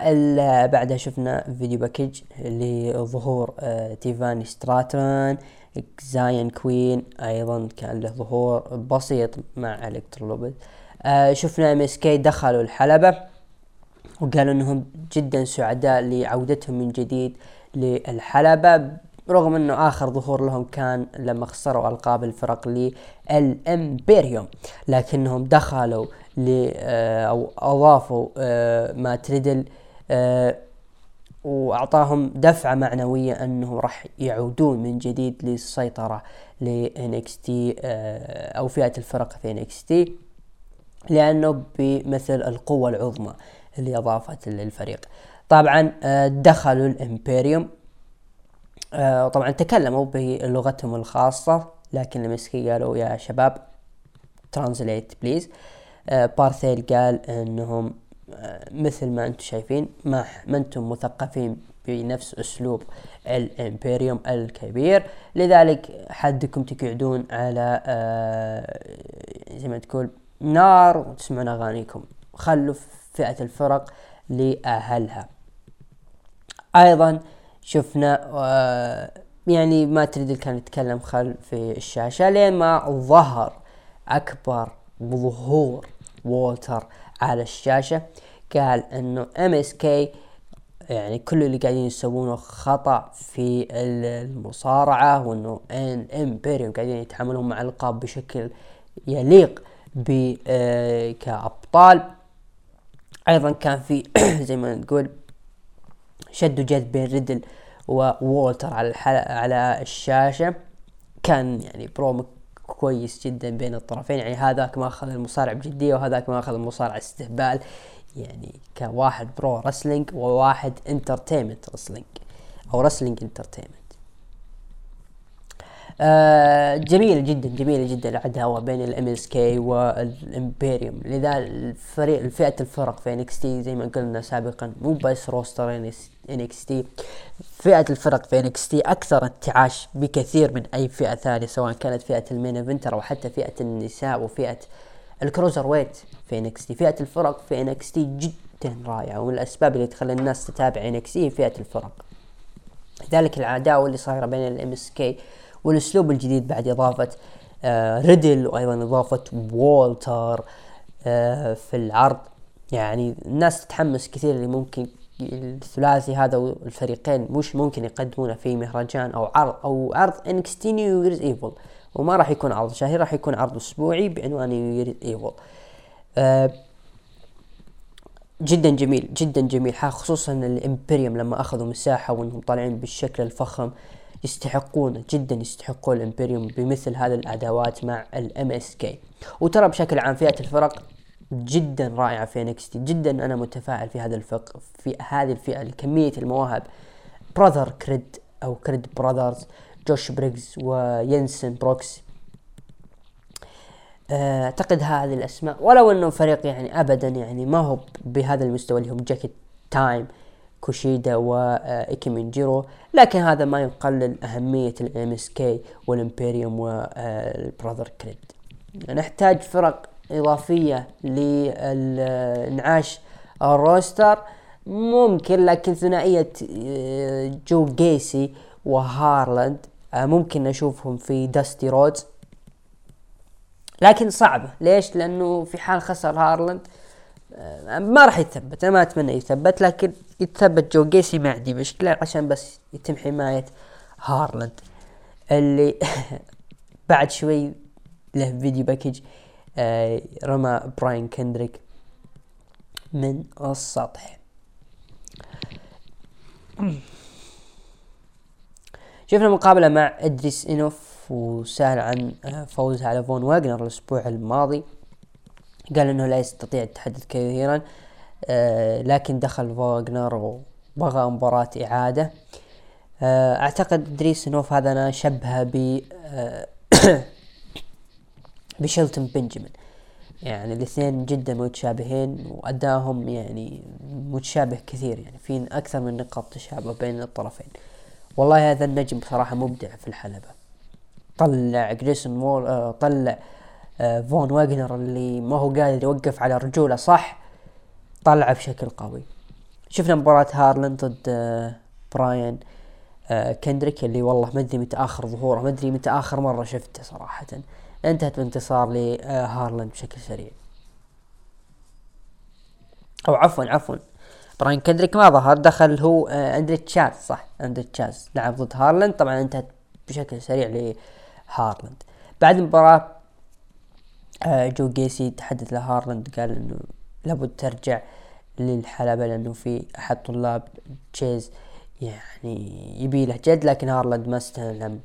بعدها شفنا video package لظهور آه تيفاني ستراتون زايون كوين أيضا كان له ظهور بسيط مع إلكترا لوبيز آه شفنا MSK دخلوا الحلبة وقالوا إنهم جدا سعداء لعودتهم من جديد للحلبة. رغم إنه آخر ظهور لهم كان لما خسروا ألقاب الفرق للإمبيريوم لكنهم دخلوا ل آه، أو أضافوا آه، مات ريدل آه، وأعطاهم دفعة معنوية أنهم راح يعودون من جديد للسيطرة ل NXT أو فئة الفرق في NXT لأنه بمثل القوة العظمى اللي أضافت للفريق. طبعا دخلوا الإمبيريوم. طبعا تكلموا بلغتهم الخاصة لكن ال MSK قالوا يا شباب translate please بارثيل قال إنهم مثل ما أنتم شايفين ما ما أنتم مثقفين بنفس أسلوب الإمبريوم الكبير. لذلك حدكم تقعدون على آه، زي ما تقول نار وتسمعون أغانيكم. خلوا فئة الفرق لأهلها. أيضا شفنا يعني ما تريد كان يتكلم خل في الشاشة لين ما ظهر أكبر بظهور وولتر على الشاشة قال إنه MSK يعني كل اللي قاعدين يسوونه خطأ في المصارعة وإنه إن امبيريوم قاعدين يتعاملون مع القاب بشكل يليق ب آه، كأبطال. أيضا كان في زي ما نقول شد وجذب بين ريدل وولتر على على الشاشة. كان يعني برومو كويس جدا بين الطرفين. يعني هذاك ما أخذ المصارع بجدية وهذاك ما أخذ المصارع استهبال. يعني كواحد pro wrestling وواحد entertainment wrestling أو wrestling entertainment. آه جميلة جدا جميلة جدا العداوة بين ال MSK والإمبيريوم. لذا الفريق الفئة الفرق في NXT زي ما قلنا سابقا مو بس roster NXT فئة الفرق في NXT أكثر انتعاش بكثير من أي فئة ثانية سواء كانت فئة ال main eventer أو حتى فئة النساء وفئة ال cruiserweight في NXT. فئة الفرق في NXT جدا رائعة ومن الأسباب اللي تخلي الناس تتابع NXT فئة الفرق. لذلك العداوة اللي صايرة بين ال MSK والأسلوب الجديد بعد إضافة آه ريدل وأيضا إضافة وولتر آه في العرض. يعني الناس تتحمس كثير اللي ممكن الثلاثي هذا والفريقين مش ممكن يقدمونه في مهرجان أو عرض أو عرض NXT New Year's Evil وما راح يكون عرض شهري راح يكون عرض أسبوعي بعنوان New Year's Evil آه جدا جميل جدا جميل خصوصا الامبريوم لما أخذوا مساحة وانهم طالعين بالشكل الفخم. يستحقون جدا يستحقون الإمبريوم بمثل هذه الأدوات مع ال MSK وترى بشكل عام فئة الفرق جدا رائعة في NXT جدا أنا متفائل في هذا الفق في هذه الفئة كمية المواهب. Brother Creed أو Creed Brothers جوش بريغز وجنسن بروكس. آه، أعتقد هذه الأسماء ولو انه فريق يعني ابدا يعني ما هو بهذا المستوى اللي هم Jacket Time كوشيدا وإيكيمن جيرو لكن هذا ما يقلل أهمية الام إس كي والإمبيريوم وال Brother Creed. نحتاج فرق إضافية لانعاش ال roster. ممكن لكن ثنائية آه، جو جيسي وهارلاند آه، ممكن نشوفهم في داستي رودز. لكن صعبة ليش؟ لأنه في حال خسر هارلاند آه، ما راح يتثبت أنا ما أتمنى يثبت لكن يتثبت جو جيسي ما عندي مشكلة عشان بس يتم حماية هارلاند اللي بعد شوي له video package آه رمى براين كندريك من السطح. شفنا مقابلة مع إدريس إنوف وسأل عن آه، فوزه على فون واجنر الأسبوع الماضي. قال إنه لا يستطيع التحدث كثيرا آه لكن دخل فاغنر وبغى مباراة إعادة. آه أعتقد إدريس إنوف هذا أنا شبهه ب آه بشيلتون بنجامين. يعني الاثنين جدا متشابهين وادائهم يعني متشابه كثير يعني في أكثر من نقاط تشابه بين الطرفين. والله هذا النجم بصراحة مبدع في الحلبة. طلع جريسون مول آه طلع فون واجنر اللي ما هو قادر يوقف على رجوله صح؟ طلعه بشكل قوي. شفنا مباراة هارلاند ضد آه براين آه كندريك اللي والله ما أدري متى اخر ظهوره ما أدري متى اخر مرة شفته صراحة. انتهت بانتصار لهارلند بشكل سريع. أو عفوا عفوا. براين كندريك ما ظهر دخل هو آه أندري تشاز صح؟ أندري تشاز لعب ضد هارلند طبعا انتهت بشكل سريع لهارلند بعد المباراة آه جو جيسي تحدث لهارلند قال إنه لابد ترجع للحلبة لأنه في أحد طلاب تشيز يعني يبي له جد لكن هارلند ما استلم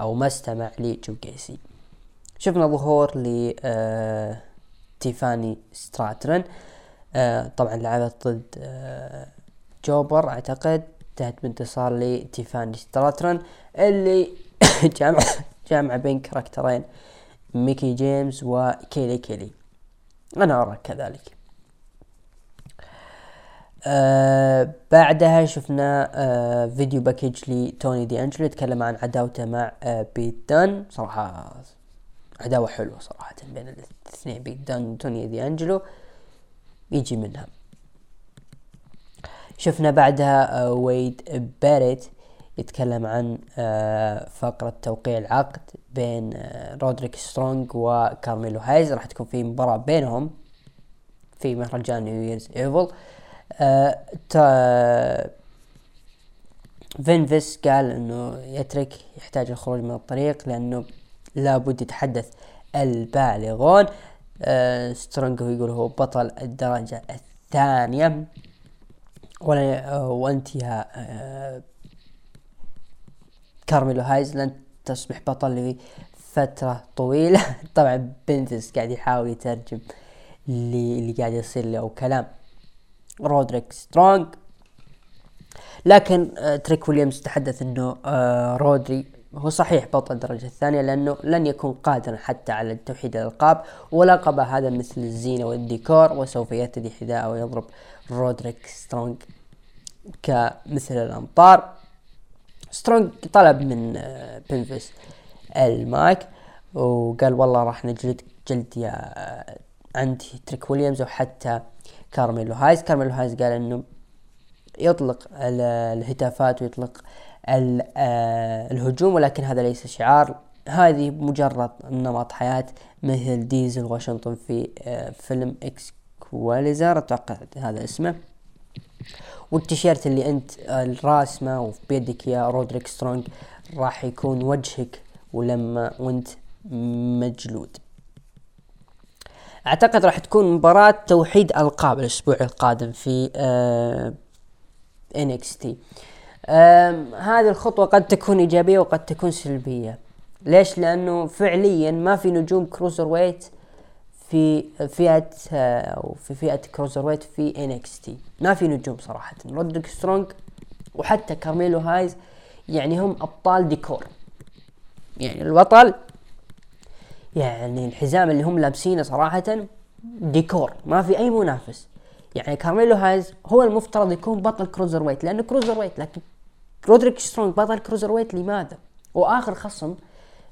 أو ما استمع لجو جيسي. شفنا ظهور ل آه تيفاني ستراترن. آه طبعا لعبت ضد آه جوبر أعتقد انتهت بانتصار لتيفاني ستراترن اللي جامع جامع بين كاركترين ميكي جيمس وكيلي كيلي أنا ارى كذلك. آه بعدها شفنا آه video package لتوني دي انجلو يتكلم عن عداوته مع آه بيت دان. صراحة عداوة حلوة صراحة بين الاثنين بيت دان وتوني دي انجلو يجي منها. شفنا بعدها آه ويد باريت. يتكلم عن آه فقرة توقيع العقد بين آه رودريك سترونج وكارميلو هايز. راح تكون في مباراة بينهم في مهرجان New Year's Evil. آه بيفنز قال إنه تريك يحتاج الخروج من الطريق لأنه لابد يتحدث البالغون. سترونج يقول هو بطل الدرجة الثانية. وانتهى آه كارميلو هايز لن تصبح بطل لفترة طويلة. طبعا بيفنز قاعد يحاول يترجم اللي, اللي قاعد يصير له كلام. رودريك سترونج لكن آه تريك ويليامز تحدث إنه آه رودري هو صحيح بطل الدرجة الثانية لأنه لن يكون قادرا حتى على توحيد الألقاب ولقب هذا مثل الزينة والديكور وسوف يرتدي حذاءه ويضرب رودريك سترونج كمثل الأمطار. سترونج طلب من آه بنفس المايك وقال والله راح نجلد جلد يا آه عند تريك ويليامز وحتى كارميلو هايز كارميلو هايز قال إنه يطلق الهتافات ويطلق الهجوم ولكن هذا ليس شعار. هذه مجرد نمط حياة مثل دينزل واشنطن في فيلم Equalizer. أتوقع هذا اسمه. والتيشيرت اللي أنت الراسمة وفي بيدك يا رودريك سترونج راح يكون وجهك ولما وأنت مجلود. أعتقد راح تكون مباراة توحيد ألقاب الأسبوع القادم في آه NXT هذه الخطوة قد تكون إيجابية وقد تكون سلبية. ليش؟ لأنه فعليا ما في نجوم cruiserweight في فئة أو في فئة cruiserweight في NXT ما في نجوم صراحة. رودريك سترونج وحتى كارميلو هايز يعني هم أبطال ديكور. يعني البطل يعني الحزام اللي هم لابسينه صراحة ديكور. ما في أي منافس. يعني كارميلو هايز هو المفترض يكون بطل cruiserweight لأنه cruiserweight لكن رودريك سترونج بطل cruiserweight لماذا؟ وآخر خصم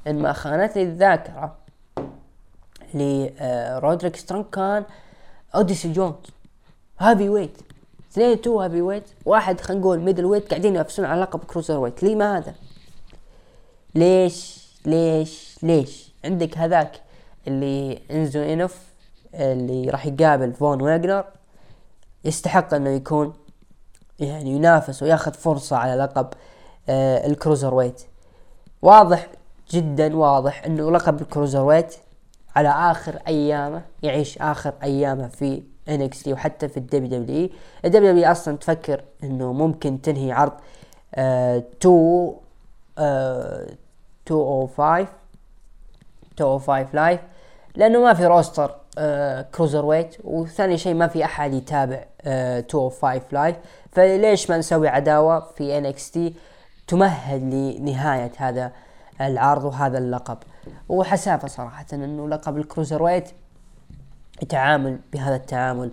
إن ما خانتني الذاكرة لرودريك سترونج كان اوديسي جونز heavyweight اثنين two heavyweight واحد خلينا نقول middleweight قاعدين ينافسون على لقب cruiserweight ليه ما هذا؟ ليش؟ ليش؟ ليش؟ عندك هذاك اللي إنزو انف اللي راح يقابل فون واجنر. يستحق إنه يكون يعني ينافس وياخذ فرصة على لقب آه ال cruiserweight واضح جدا واضح إنه لقب ال cruiserweight على آخر أيامه يعيش آخر أيامه في NXT وحتى في الدبليو دبليو الدبليو دبليو أصلا تفكر إنه ممكن تنهي عرض آه 2 آه 205 205 Live لأنه ما في roster آه cruiserweight وثاني شيء ما في أحد يتابع آه 205 Live. فليش ما نسوي عداوة في NXT تمهد لنهاية هذا العرض وهذا اللقب. وحسافة صراحة إنه لقب ال cruiserweight يتعامل بهذا التعامل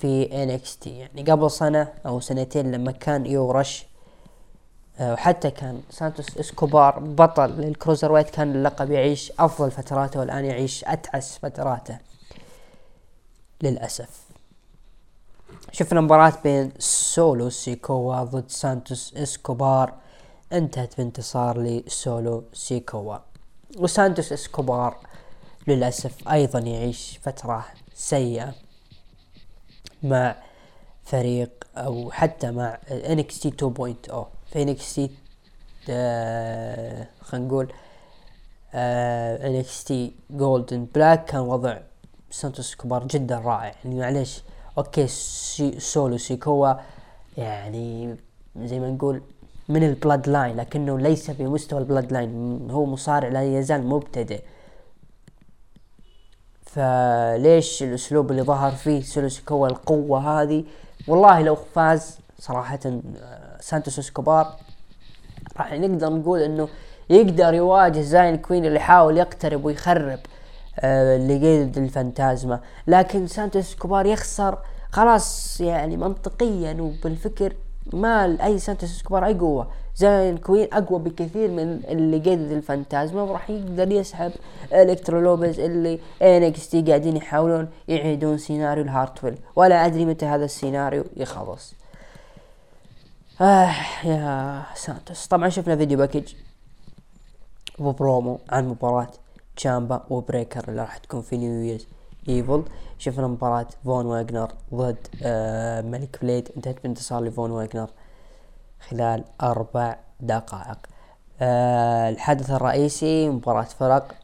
في NXT يعني قبل سنة أو سنتين لما كان يورش آه، وحتى كان سانتوس إسكوبار بطل لل cruiserweight كان اللقب يعيش أفضل فتراته والآن يعيش أتعس فتراته. للأسف. شفنا مباراة بين سولو سيكوا ضد سانتوس إسكوبار. انتهت بانتصار لسولو سيكوا وسانتوس إسكوبار للأسف أيضا يعيش فترة سيئة مع فريق أو حتى مع NXT 2.0 في NXT آه خلينا نقول آه NXT جولدن بلاك كان وضع سانتوس إسكوبار جدا رائع. يعني معليش okay سي سولو سيكوا يعني زي ما نقول من ال Bloodline لكنه ليس بمستوى ال Bloodline هو مصارع لا يزال مبتدئ. فليش الأسلوب اللي ظهر فيه سولو سيكوا القوة هذه؟ والله لو فاز صراحة آه، سانتوس إسكوبار. راح نقدر نقول إنه يقدر يواجه زاين كوين اللي يحاول يقترب ويخرب آه لقيد الفانتازما. لكن سانتوس إسكوبار يخسر خلاص يعني منطقيا وبالفكر ما أي سانتوس اسكوبار أي قوة. زين كوين أقوى بكثير من اللي قيد الفانتازما وراح يقدر يسحب الكترو لوبز اللي إنكس تي قاعدين يحاولون يعيدون سيناريو الهارتويل ولا أدري متى هذا السيناريو يخلص. آه يا سانتوس طبعا شفنا video package و promo عن مباراة تشامبا وبريكر اللي راح تكون في New Year's. Evil. شفنا مباراة فون واجنر ضد آه مالك بليد. انتهت بانتصار لفون واجنر خلال أربع دقائق. آه الحدث الرئيسي مباراة فرق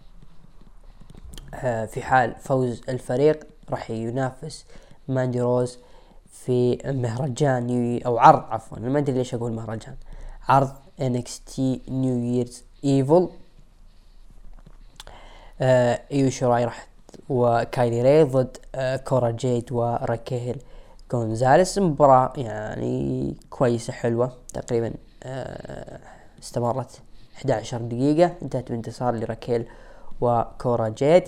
آه في حال فوز الفريق راح ينافس ماندي روز في مهرجان New أو عرض عفوا ما أدري ليش أقول مهرجان. عرض NXT New Year's Evil. آه إيو شيراي راح وكايلي راي ضد آه، كورا جيد وراكيل جونزاليس مباراة يعني كويسة حلوة تقريبا آه، استمرت 11 دقيقة انتهت بانتصار لراكيل وكورا جيد.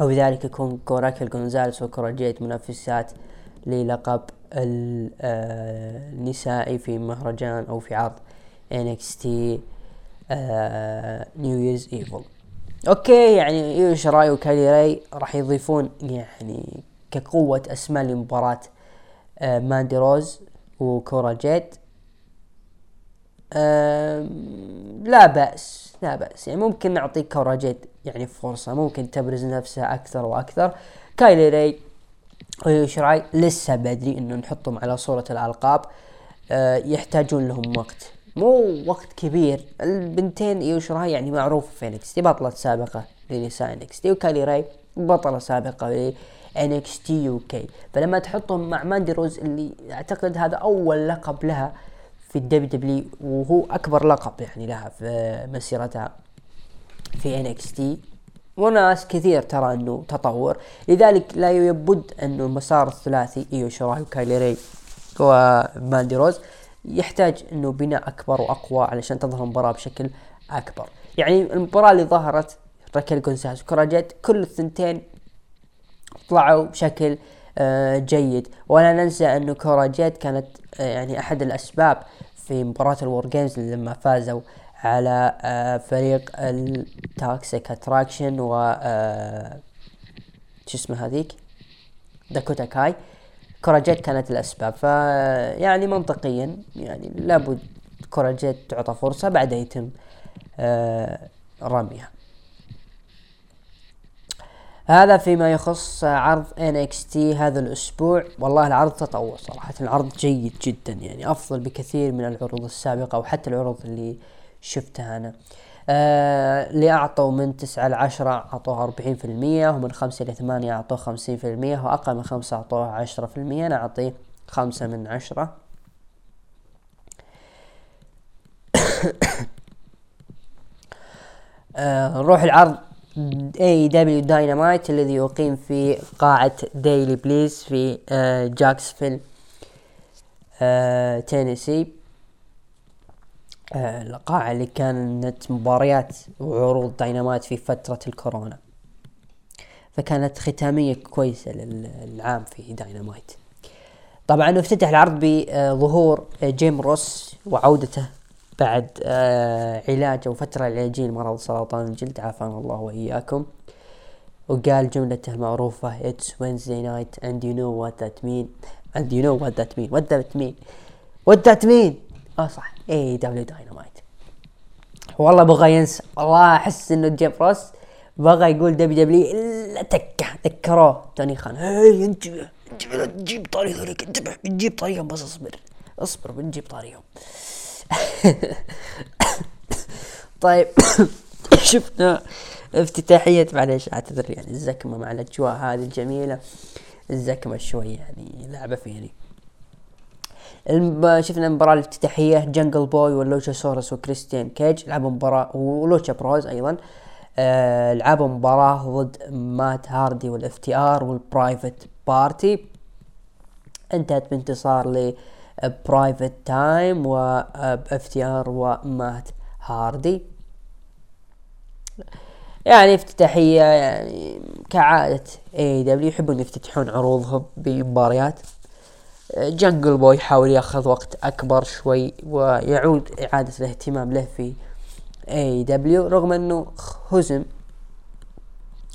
أو بذلك يكون كوراكيل جونزاليس وكورا جيد منافسات للقب آه، النسائي في مهرجان أو في عرض NXT New Year's Evil okay يعني إيو شيراي وكايلي راي راح يضيفون يعني كقوة أسماء لمباراة آه ماندي روز وكورا جيد لا بأس لا بأس. يعني ممكن نعطي كورا جيد يعني فرصة ممكن تبرز نفسها أكثر وأكثر. كايلي راي وإيو شيراي لسه بدري إنه نحطهم على صورة الألقاب آه يحتاجون لهم وقت. مو وقت كبير. البنتين إيو شيراي يعني معروفة في NXT بطلة سابقة لنساء NXT وكايلي راي بطلة سابقة NXT UK فلما تحطهم مع ماندي روز اللي أعتقد هذا أول لقب لها في ال WW وهو أكبر لقب يعني لها في مسيرتها في NXT وناس كثير ترى إنه تطور. لذلك لابد إنه المسار الثلاثي إيو شيراي وكايلي راي وماندي روز. يحتاج إنه بناء أكبر وأقوى علشان تظهر المباراة بشكل أكبر. يعني المباراة اللي ظهرت راكيل جونزاليس وكورا جيد كل الثنتين طلعوا بشكل آه جيد. ولا ننسى إنه كورا جيد كانت آه يعني أحد الأسباب في مباراة ال WarGames لما فازوا على آه فريق ال Toxic Attraction و شو اسمه هذيك؟ داكوتا كاي. كورا جيد كانت الأسباب. فيعني منطقيا يعني لابد كورا جيد تعطى فرصة بعدها يتم آه رميها. هذا فيما يخص عرض NXT هذا الأسبوع. والله العرض تطور صراحة. العرض جيد جدا يعني أفضل بكثير من العروض السابقة وحتى العروض اللي شفتها أنا. آه اللي أعطوا من تسعة لعشرة أعطوها أربعين في المية ومن خمسة لثمانية أعطوه خمسين في المية وأقل من خمسة أعطوه عشرة في المية أنا أعطيه خمسة من عشرة. آه نروح العرض AEW Dynamite الذي يقيم في قاعة Daily's Place في آه جاكسفيل آه تينيسي آه القاعة اللي كانت مباريات وعروض داينامايت في فترة الكورونا. فكانت ختامية كويسة للعام في داينامايت طبعا افتتح العرض بظهور جيم روس وعودته بعد آه علاجه وفترة علاجية لمرض سرطان الجلد. عافانا الله وإياكم. وقال جملته المعروفة It's Wednesday night and you know what that mean and you know what that mean. What that mean? What that mean? آه صح. AEW Dynamite. والله بغى ينسى والله أحس إنه جيم روس بغى يقول WW إلا تكه ذكروه توني خان هاي انتبه انتبه لا تجيب طريقه لك انتبه بنجيب طريقهم بس اصبر اصبر بنجيب طريقهم طيب شفنا افتتاحية معليش اعتذر يعني الزكمة مع الأجواء هذه الجميلة. الزكمة شوي يعني لعبة فيني. شفنا المباراة الافتتاحية جنجل بوي ولوتشاسورس وكريستيان كيج لعبوا مباراة و Lucha Bros أيضا. آه لعبوا مباراة ضد مات هاردي وال FTR وال Private Party انتهت بانتصار ل Private Time و FTR ومات هاردي يعني افتتاحية يعني كعادة AEW يحبون يفتتحون عروضهم بمباريات. جنجل بوي يحاول ياخذ وقت أكبر شوي ويعود إعادة الاهتمام له في AEW رغم إنه هزم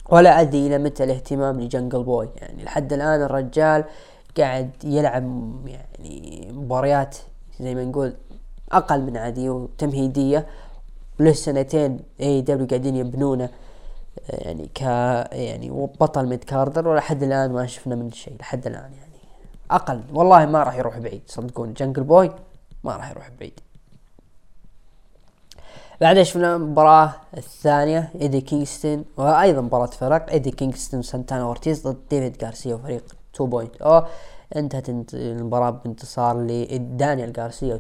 ولا أدري إلى متى الاهتمام لجنجل بوي يعني لحد الآن الرجال قاعد يلعب يعني مباريات زي ما نقول أقل من عادية وتمهيدية. له سنتين AEW قاعدين يبنونه يعني ك يعني بطل mid-carder ولحد الآن ما شفنا من شيء لحد الآن يعني. أقل. والله ما راح يروح بعيد. صدقوني. جنجل بوي ما راح يروح بعيد. بعدها شفنا المباراة الثانية ايدي كينغستون وأيضا مباراة فرق. ايدي كينغستون سانتانا أورتيز ضد ديفيد غارسيا وفريق 2.0 انتهت المباراة بانتصار لدانيال غارسيا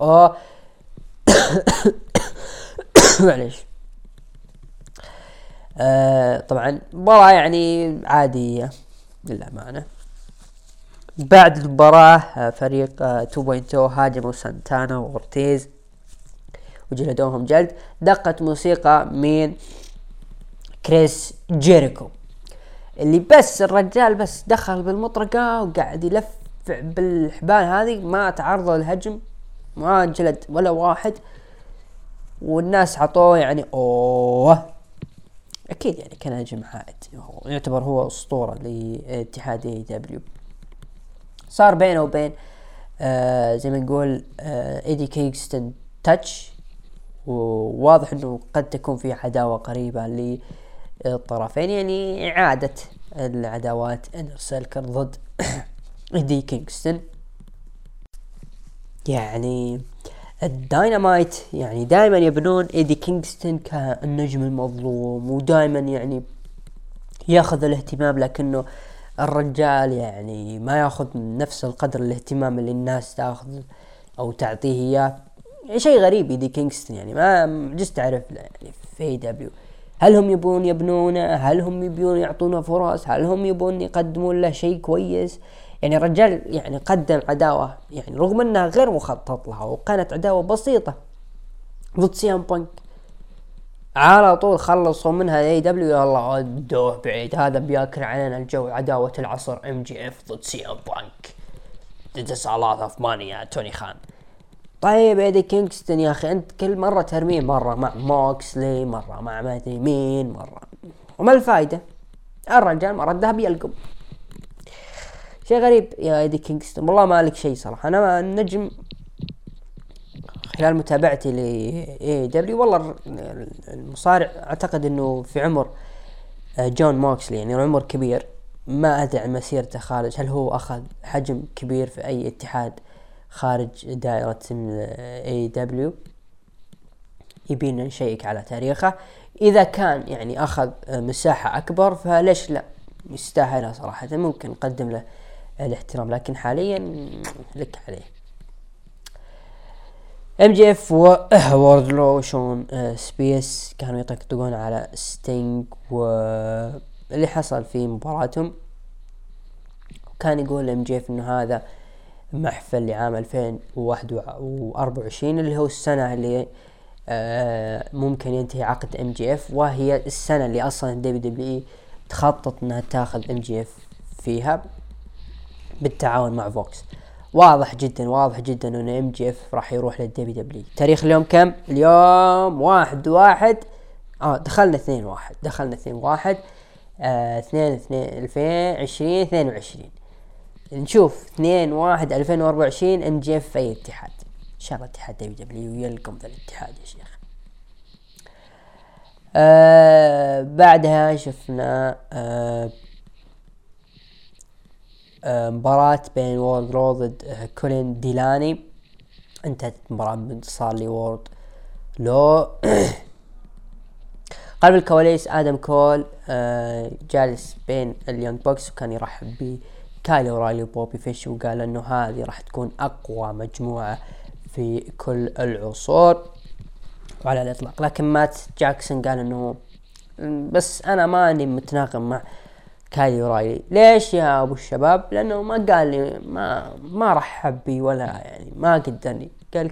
2.0 معليش. آه طبعا مباراة يعني عادية. للأمانة. بعد المباراة آه، فريق آه 2.0 هاجموا سانتانا وأورتيز وجلدوهم جلد. دقت موسيقى من كريس جيريكو اللي بس الرجال بس دخل بالمطرقة وقاعد يلف بالحبال هذه ما تعرض للهجم ما جلد ولا واحد والناس عطوه يعني أوه. أكيد يعني كان هجم عائد يعتبر هو أسطورة لاتحاد AEW صار بينه وبين آه زي ما نقول آه إيدي كينغستون touch. وواضح إنه قد تكون في عداوة قريبة للطرفين يعني إعادة العداوات Inner Circle ضد إيدي كينغستون. يعني الداينامايت يعني دائما يبنون إيدي كينغستون كالنجم المظلوم ودائما يعني يأخذ الاهتمام لكنه الرجال يعني ما ياخذ نفس القدر الاهتمام اللي الناس تاخذ أو تعطيه إياه. يعني شيء غريب إيدي كينغستون يعني ما جست تعرف يعني في AEW. هل هم يبون يبنونه؟ هل هم يبون يعطونه فرص؟ هل هم يبون يقدمون له شيء كويس؟ يعني الرجال يعني قدم عداوة يعني رغم إنها غير مخطط لها وكانت عداوة بسيطة. ضد CM Punk. على طول خلصوا منها AEW يلا ودوه بعيد. هذا بياكل علينا الجو عداوة العصر MJF ضد CM Punk This is a lot of money يا توني خان طيب ايدي كينغستون يا أخي أنت كل مرة ترميه مرة مع موكسلي مرة مع مادري مين مرة. وما الفايدة؟ الرجال مرة ذهب يلقم شيء غريب يا ايدي كينغستون والله ما لك شيء صراحة. أنا النجم خلال متابعتي ل AEW والله المصارع أعتقد إنه في عمر آه، جون موكسلي يعني عمر كبير. ما أدري عن مسيرته خارج هل هو أخذ حجم كبير في أي اتحاد خارج دائرة AEW يبينا نشيك على تاريخه. إذا كان يعني أخذ مساحة أكبر فليش لا؟ يستاهلها صراحة ممكن نقدم له الاحترام لكن حاليا لك عليه. MJF ووردلو شون سبيرز كانوا يطقطقون على ستينج واللي حصل في مباراتهم. كان يقول MJF إنه هذا محفل لعام 2024 اللي هو السنة اللي آه ممكن ينتهي عقد MJF وهي السنة اللي أصلا WWE تخطط إنها تاخذ MJF فيها بالتعاون مع فوكس. واضح جدا واضح جدا إن MJF راح يروح لل WWE تاريخ اليوم كم؟ اليوم واحد واحد. آه دخلنا اثنين واحد دخلنا اثنين واحد. آه اثنين اثنين الفين عشرين اثنين وعشرين. نشوف اثنين واحد ألفين وأربعة وعشرين MJF أي اتحاد؟ إن شاء الله اتحاد WWE يلقم ذا الاتحاد يا شيخ. آه بعدها شفنا آه، مباراة بين ووردلو ضد كولين ديلاني. انتهت المباراة بانتصار لووردلو. خلف الكواليس آدم كول آه جالس بين ال Young Bucks وكان يرحب بكايلي اورايلي وبوبي فيش وقال إنه هذه راح تكون أقوى مجموعة في كل العصور وعلى الإطلاق. لكن مات جاكسون قال إنه بس أنا ماني متناغم مع كايلي اورايلي ليش يا أبو الشباب؟ لأنه ما قال لي ما ما رحب بي ولا يعني ما قدرني. قال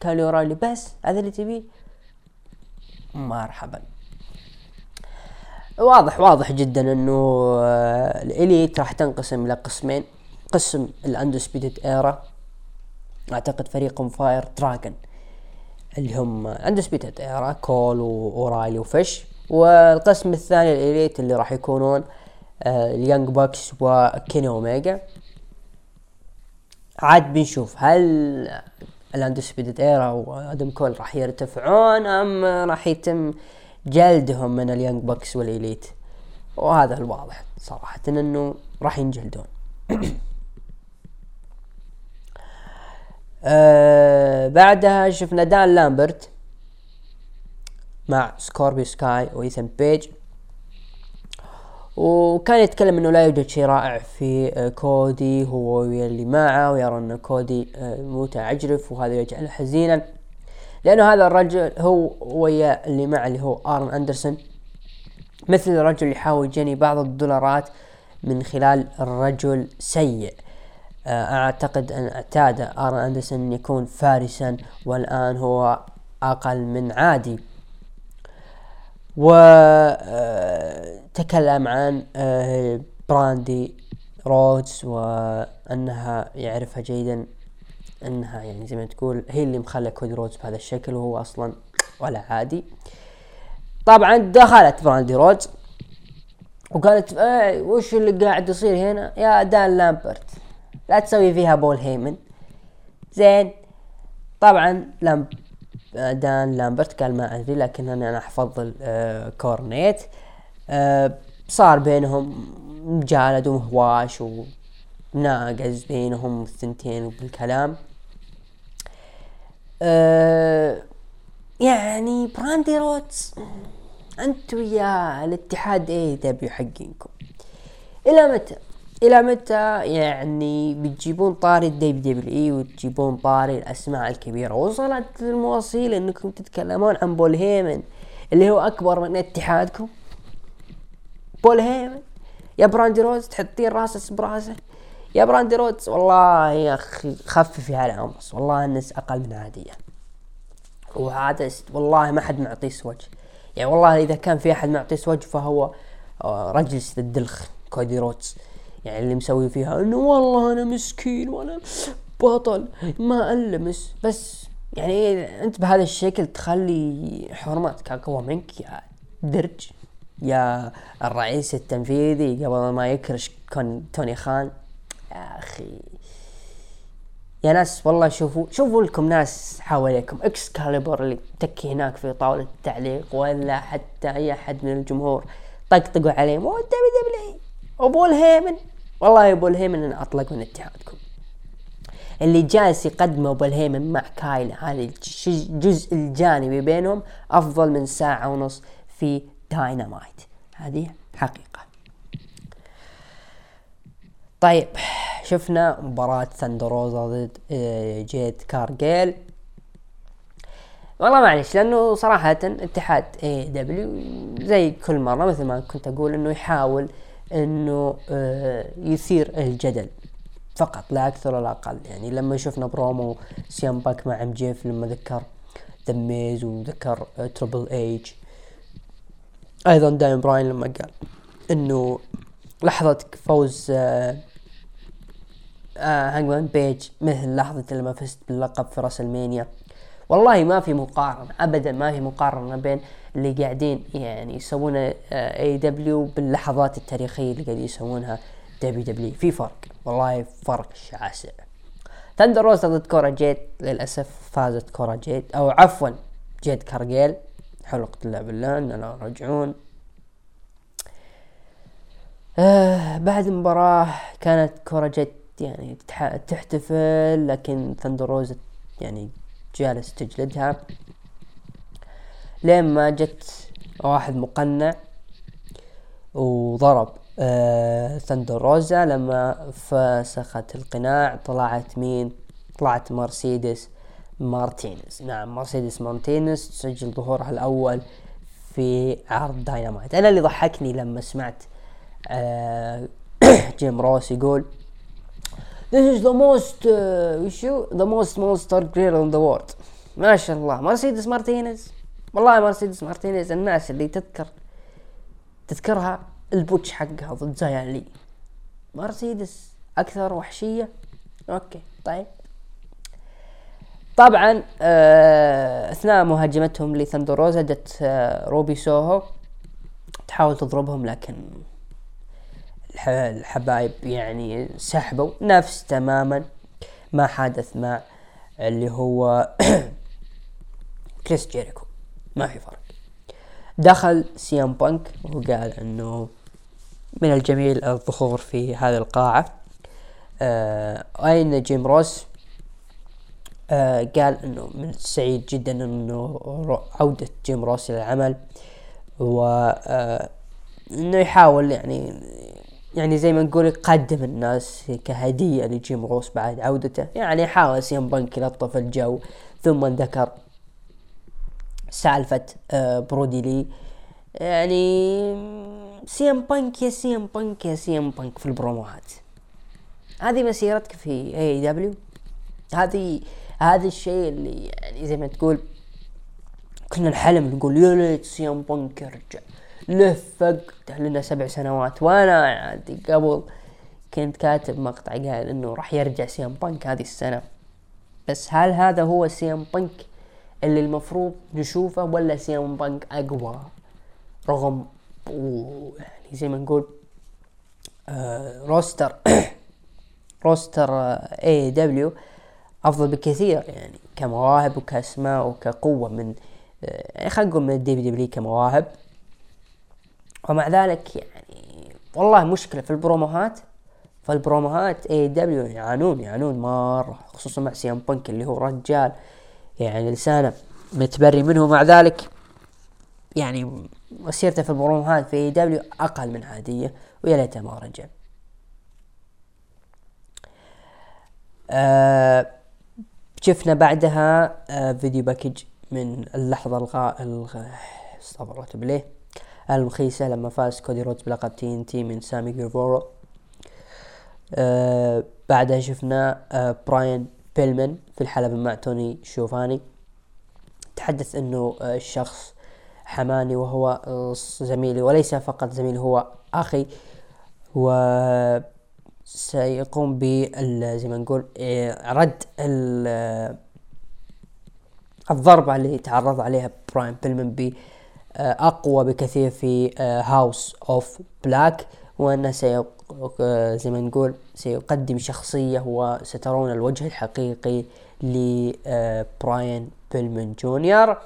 كايلي اورايلي بس هذا اللي تبيه. مرحبا. واضح واضح جدا إنه آه، ال Elite راح تنقسم إلى قسمين. قسم ال Undisputed Era أعتقد فريقهم Fire Dragon اللي هم Undisputed Era كول واورايلي وفش والقسم الثاني ال Elite اللي راح يكونون ال Young Bucks وكيني أوميجا. عاد بنشوف هل ال Undisputed Era وادم كول راح يرتفعون أم راح يتم جلدهم من ال Young Bucks وال Elite؟ وهذا الواضح صراحة إنه راح ينجلدون. آه بعدها شفنا دان لامبرت مع سكوربيو سكاي وايثن بيج. وكان يتكلم إنه لا يوجد شيء رائع في آه، كودي هو اللي معه ويرى إن كودي آه، متعجرف وهذا يجعله حزينا. لأنه هذا الرجل هو ويا اللي معه اللي هو آرن أندرسون. مثل الرجل اللي يحاول يجني بعض الدولارات من خلال الرجل سيء. آه، أعتقد أن اعتاد آرن أندرسون أن يكون فارسا والآن هو أقل من عادي. وتكلم عن آه، براندي رودز وأنها يعرفها جيدا أنها يعني زي ما تقول هي اللي مخلى كودي رودز بهذا الشكل وهو أصلا ولا عادي. طبعا دخلت براندي رودز وقالت إيه وش اللي قاعد يصير هنا؟ يا دان لامبرت لا تسوي فيها بول هيمن. زين طبعا لامب دان لامبرت قال ما أدري لكن أنا أفضل آه كورنيت. آه صار بينهم مجالد ومهاوش وناقز بينهم الثنتين بالكلام. آه يعني براندي رودز انت ويا الاتحاد AEW حقينكم إلى متى؟ إلى متى؟ يعني بتجيبون طاري ال WWE وتجيبون طاري الأسماء الكبيرة. وصلت المواصيل إنكم تتكلمون عن بول هيمن اللي هو أكبر من اتحادكم. بول هيمن. يا براندي رودز تحطين راسه براسه. يا براندي رودز والله يا أخي خففي على عمص والله الناس أقل من عادية. وهذا والله ما حد معطيه وجه يعني والله إذا كان في أحد معطيه وجه فهو آه، رجل الدلخ كودي رودز يعني اللي مسوي فيها إنه والله أنا مسكين وأنا بطل ما انلمس بس يعني أنت بهذا الشكل تخلي حرمتك اقوى منك يا درج يا الرئيس التنفيذي قبل ما يكرش كون توني خان. يا أخي. يا ناس والله شوفوا شوفوا لكم ناس حواليكم إكس كاليبر اللي تكي هناك في طاولة التعليق ولا حتى أي أحد من الجمهور طقطقوا عليه مو دبليو أبو الهيمن. والله يا أبو الهيمن أنا أطلق من اتحادكم. اللي جالس يقدمه أبو الهيمن مع كايل هذا الجزء الجانبي بينهم أفضل من ساعة ونص في داينامايت هذه حقيقة. طيب شفنا مباراة ثاندر روزا ضد آه، جيد كارجيل. والله معلش لأنه صراحة اتحاد AEW زي كل مرة مثل ما كنت أقول إنه يحاول إنه آه، يثير الجدل فقط لا أكثر ولا أقل. يعني لما شفنا برومو سيام باك مع MJF لما ذكر The Miz وذكر Triple H أيضا دانيال براين لما قال إنه لحظة فوز آه آه هانجمان بيج مثل لحظة لما فزت باللقب في راسلمانيا والله ما في مقارنة ابدا ما في مقارنة بين اللي قاعدين يعني يسوون اي دبليو باللحظات التاريخية اللي قاعدين يسوونها دبليو دبليو في فرق والله فرق شاسع. ثاندر روز ضد كورا جيت للأسف فازت كورا جيت أو عفوا جيت كارجيل حلقة الله بالله اننا راجعون. آه بعد المباراة كانت كورا جيت يعني تحتفل لكن ثاندر يعني جالس تجلدها. لين ما جت واحد مقنع وضرب آه ثاندر روزا. لما فسخت القناع طلعت مين؟ طلعت مرسيدس مارتينيز. نعم مرسيدس مارتينيز تسجل ظهورها الأول في عرض داينامايت. أنا اللي ضحكني لما سمعت آه جيم روس يقول This is the most uh, the most monster girl in the world. ما شاء الله. مرسيدس مارتينيز. والله مرسيدس مارتينيز الناس اللي تذكر تذكرها ال botch حقها ضد زايا لي. مرسيدس أكثر وحشية؟ أوكي طيب. طبعا آه أثناء مهاجمتهم لثاندر روزا جت آه روبي سوهو. تحاول تضربهم لكن الحبايب يعني سحبوا. نفس تماما ما حدث مع اللي هو كريس جيريكو. ما في فرق. دخل سي ام بانك وقال إنه من الجميل الظهور في هذه القاعة. آه أين جيم روس؟ آه قال إنه من السعيد جدا إنه عودة جيم روس إلى العمل و آه إنه يحاول يعني يعني زي ما نقول يقدم الناس كهدية لجيم روس بعد عودته. يعني حاول سي ام بانك يلطف الجو ثم ذكر سالفة آه برودي لي. يعني سي ام بانك يا سي ام بانك يا سي ام بانك في البروموهات. هذه مسيرتك في AEW هذه هذا الشيء اللي يعني زي ما تقول كنا نحلم نقول يا ليت سي ام بانك يرجع. لفق لنا سبع سنوات. وأنا عادي قبل كنت كاتب مقطع قال إنه راح يرجع سي ام بانك هذه السنة. بس هل هذا هو سي ام بانك؟ اللي المفروض نشوفه ولا سي ام بانك أقوى؟ رغم يعني زي ما نقول آه roster roster AEW أفضل بكثير يعني كمواهب وكأسماء وكقوة من آه، يعني خلينا نقول من ال WWE كمواهب. ومع ذلك يعني والله مشكلة في البروموهات. فالبروموهات AEW يعانون يعانون مرة خصوصا مع سي إم بانك اللي هو رجال. يعني لسانه متبري منه مع ذلك يعني مسيرته في البروموهات في AEW أقل من عادية ويا ليته ما رجع. آه شفنا بعدها آه video package من اللحظة الغاء الغ... استغفر الله تبليه المخيسة لما فاز كودي رودز بلقب TNT من سامي جيفارا آه بعدها شفنا آه براين بيلمن في الحلبة مع توني شيفاني. تحدث إنه آه الشخص حماني وهو آه، زميلي وليس فقط زميلي هو أخي. و سيقوم ب زي ما نقول آه، رد الضربة اللي تعرض عليها براين بيلمن ب أقوى بكثير في House of Black وأنه سي زي ما نقول سيقدم شخصية وسترون الوجه الحقيقي لبراين بيلمن جونيور.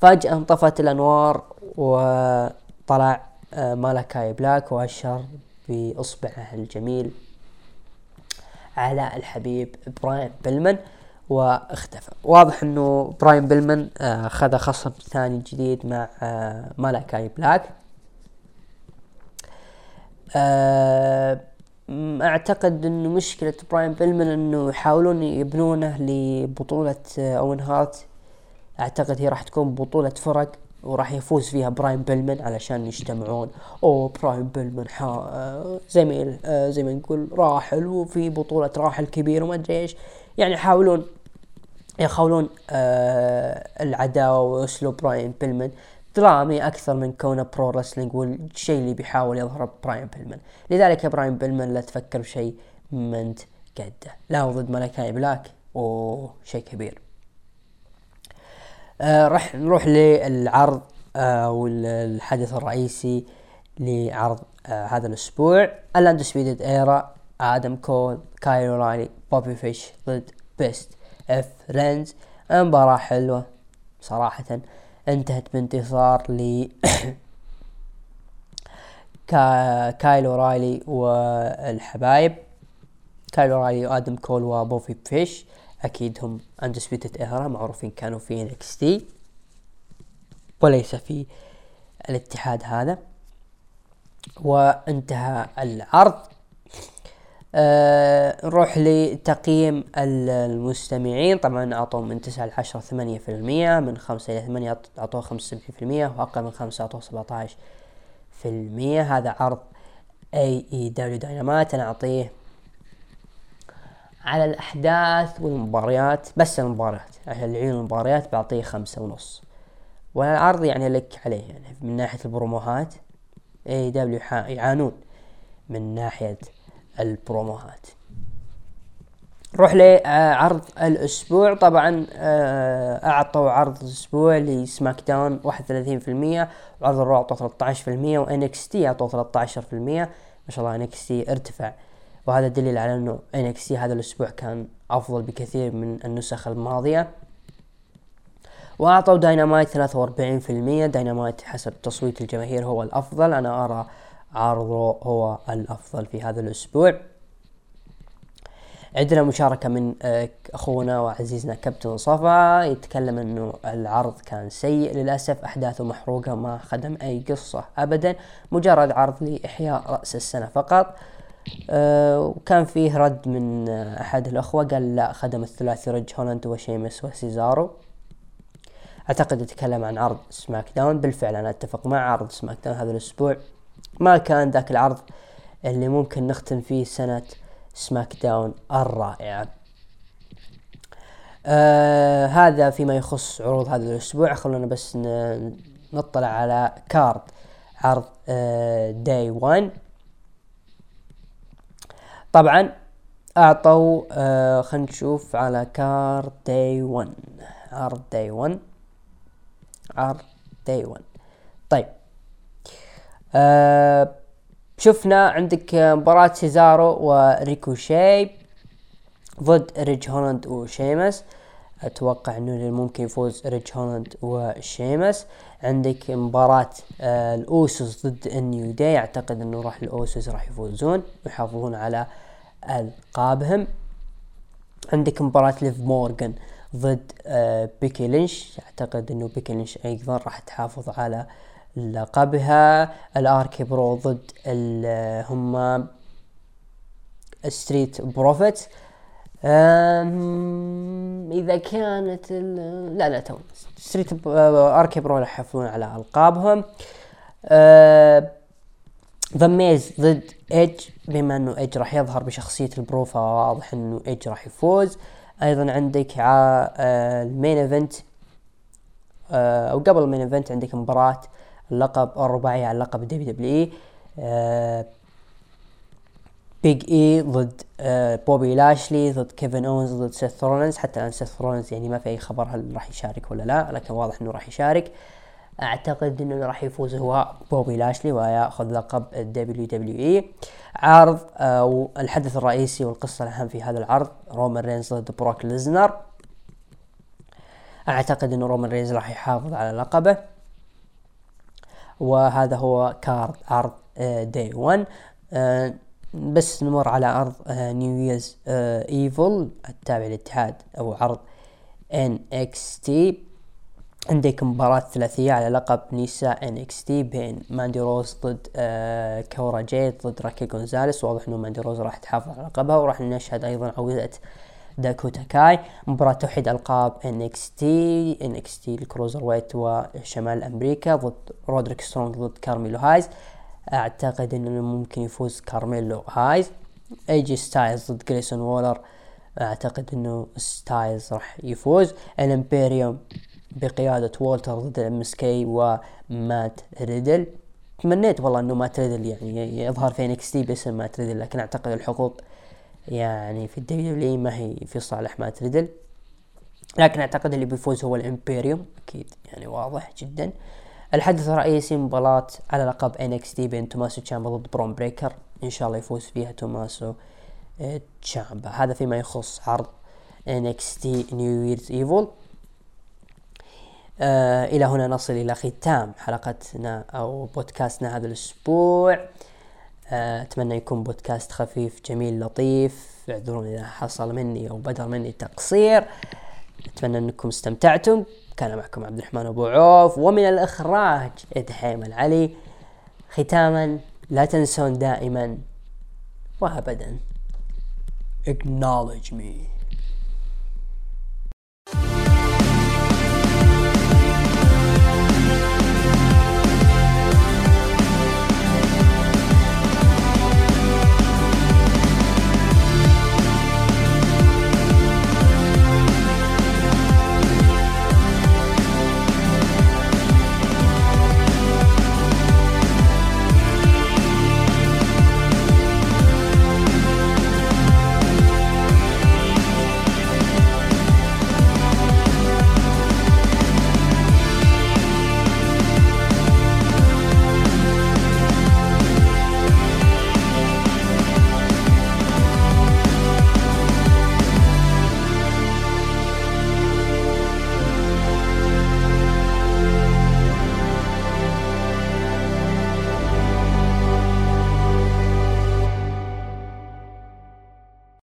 فجأة انطفت الأنوار وطلع مالاكاي بلاك واشر بإصبعه الجميل على الحبيب براين بيلمن واختفى. واضح إنه براين بيلمن آه، أخذ خصم ثاني جديد مع آه، مالاكاي بلاك. آه، أعتقد إنه مشكلة براين بيلمن إنه يحاولون يبنونه لبطولة أوين هارت. أعتقد هي راح تكون بطولة فرق وراح يفوز فيها براين بيلمن علشان يجتمعون. أو براين بيلمن حا زميل زي ما نقول راحل وفي بطولة راحل كبير وما أدري إيش. يعني يحاولون آه العداوة وأسلوب براين بيلمن درامي أكثر من كونه pro wrestling والشيء اللي بيحاول يظهر براين بيلمن لذلك براين بيلمن لا تفكر بشيء منت قده لا ضد مالاكاي بلاك. وشيء كبير. آه راح نروح للعرض آه والحدث الرئيسي لعرض آه هذا الأسبوع. ال Undisputed Era آدم كول كايل أورايلي بوبي فيش ضد Best Friends مباراة حلوة صراحة. انتهت بانتصار ل كايل أورايلي والحبايب. كايل أورايلي وآدم كول وبوبي فيش أكيد هم Undisputed Era معروفين كانوا في NXT. وليس في الاتحاد هذا. وانتهى العرض. آه نروح لتقييم المستمعين. طبعا أعطوا من تسعة لعشرة ثمانية في المية من خمسة إلى ثمانية أعطوه خمسة في المية وأقل من خمسة أعطوه سبعة في المية. هذا عرض AEW Dynamite أنا أعطيه على الأحداث والمباريات بس المباريات عشان العيون المباريات بعطيه خمسة ونص. والعرض يعني لك عليه يعني من ناحية البروموهات AEW يعانون من ناحية البروموهات. نروح لعرض الأسبوع. طبعا آه، أعطوا عرض الأسبوع ل SmackDown 31% وعرض ال Raw أعطوا 13% و NXT أعطوا 13% ما شاء الله NXT ارتفع. وهذا دليل على إنه NXT هذا الأسبوع كان أفضل بكثير من النسخ الماضية. وأعطوا داينامايت 43% داينامايت حسب تصويت الجماهير هو الأفضل. أنا أرى عرضه هو الأفضل في هذا الأسبوع. عندنا مشاركة من آه، أخونا وعزيزنا كابتن صفا. يتكلم إنه العرض كان سيء. للأسف أحداثه محروقة ما خدم أي قصة ابدا. مجرد عرض لإحياء رأس السنة فقط. أه وكان فيه رد من آه، أحد الأخوة. قال لا خدم الثلاثي رج هولاند وشيمس وسيزارو. أعتقد يتكلم عن عرض SmackDown. بالفعل أنا أتفق مع عرض SmackDown هذا الأسبوع. ما كان ذاك العرض اللي ممكن نختم فيه سنة SmackDown الرائعة. آه هذا فيما يخص عروض هذا الأسبوع. خلونا بس نطلع على card عرض آه Day 1 طبعا أعطوا آه خلينا نشوف على card Day 1 عرض Day 1 عرض Day 1 طيب. آه شفنا عندك مباراة سيزارو وريكوشيه ضد ريج هولاند وشيمس. أتوقع إنه ممكن يفوز ريج هولاند وشيمس. عندك مباراة آه الأوسوس ضد ال New Day. أعتقد إنه راح الأوسوس راح يفوزون ويحافظون على ألقابهم. عندك مباراة ليف مورغان ضد آه بيكي لينش. أعتقد إنه بيكي لينش أيضا راح تحافظ على آه لقبها ال RK-Bro ضد هم Street Profits إذا كانت لا لا تو ستريت RK-Bro يحافظون على ألقابهم. The Miz ضد ايج بما إنه ايج راح يظهر بشخصية ال Brood فواضح إنه ايج راح يفوز. أيضا عندك ال main event. أو قبل ال main event عندك مباراة اللقب الرباعي على لقب WWE آه Big E ضد آه بوبي لاشلي ضد كيفن اونز ضد سيث رولينز حتى الآن سيث رولينز يعني ما في أي خبر هل راح يشارك ولا لا لكن واضح إنه راح يشارك. أعتقد إنه راح يفوز هو بوبي لاشلي ويأخذ لقب ال WWE. عرض آه الحدث الرئيسي والقصة الأهم في هذا العرض رومان رينز ضد بروك ليزنر أعتقد إنه رومان رينز راح يحافظ على لقبه. وهذا هو card عرض Day آه، 1 آه، بس نمر على عرض New Year's Evil التابع للاتحاد أو عرض NXT عندك مباراة ثلاثية على لقب نساء NXT بين ماندي روز ضد آه كورا جيد ضد راكيل جونزاليس واضح إنه ماندي روز راح تحافظ على لقبها وراح نشهد أيضا عودة داكوتا كاي مباراة توحيد NX T ال cruiserweight وشمال أمريكا ضد رودريك سترونج ضد كارميلو هايز. أعتقد إنه ممكن يفوز كارميلو هايز. إيه جي ستايلز ضد جريسون وولر أعتقد إنه ستايلز راح يفوز. الامبيريوم بقيادة وولتر ضد MSK ومات ريدل. تمنيت والله إنه مات ريدل يعني يظهر في NXT باسم مات ريدل لكن أعتقد الحقوق يعني في ال WW ما هي في صالح مات ريدل. لكن أعتقد اللي بيفوز هو الإمبيريوم. أكيد يعني واضح جدا. الحدث الرئيسي مباراة على لقب NXT بين توماسو تشامبا ضد برون بريكر. إن شاء الله يفوز فيها توماسو تشامبا. هذا فيما يخص عرض NXT New Year's Evil. آه إلى هنا نصل إلى ختام حلقتنا أو بودكاستنا هذا الأسبوع. أتمنى يكون بودكاست خفيف جميل لطيف. اعذروني إذا حصل مني أو بدر مني تقصير. أتمنى أنكم استمتعتم. كان معكم عبد الرحمن أبو عوف. ومن الإخراج إدحيم العلي. ختاما لا تنسون دائما وابدا. Acknowledge me.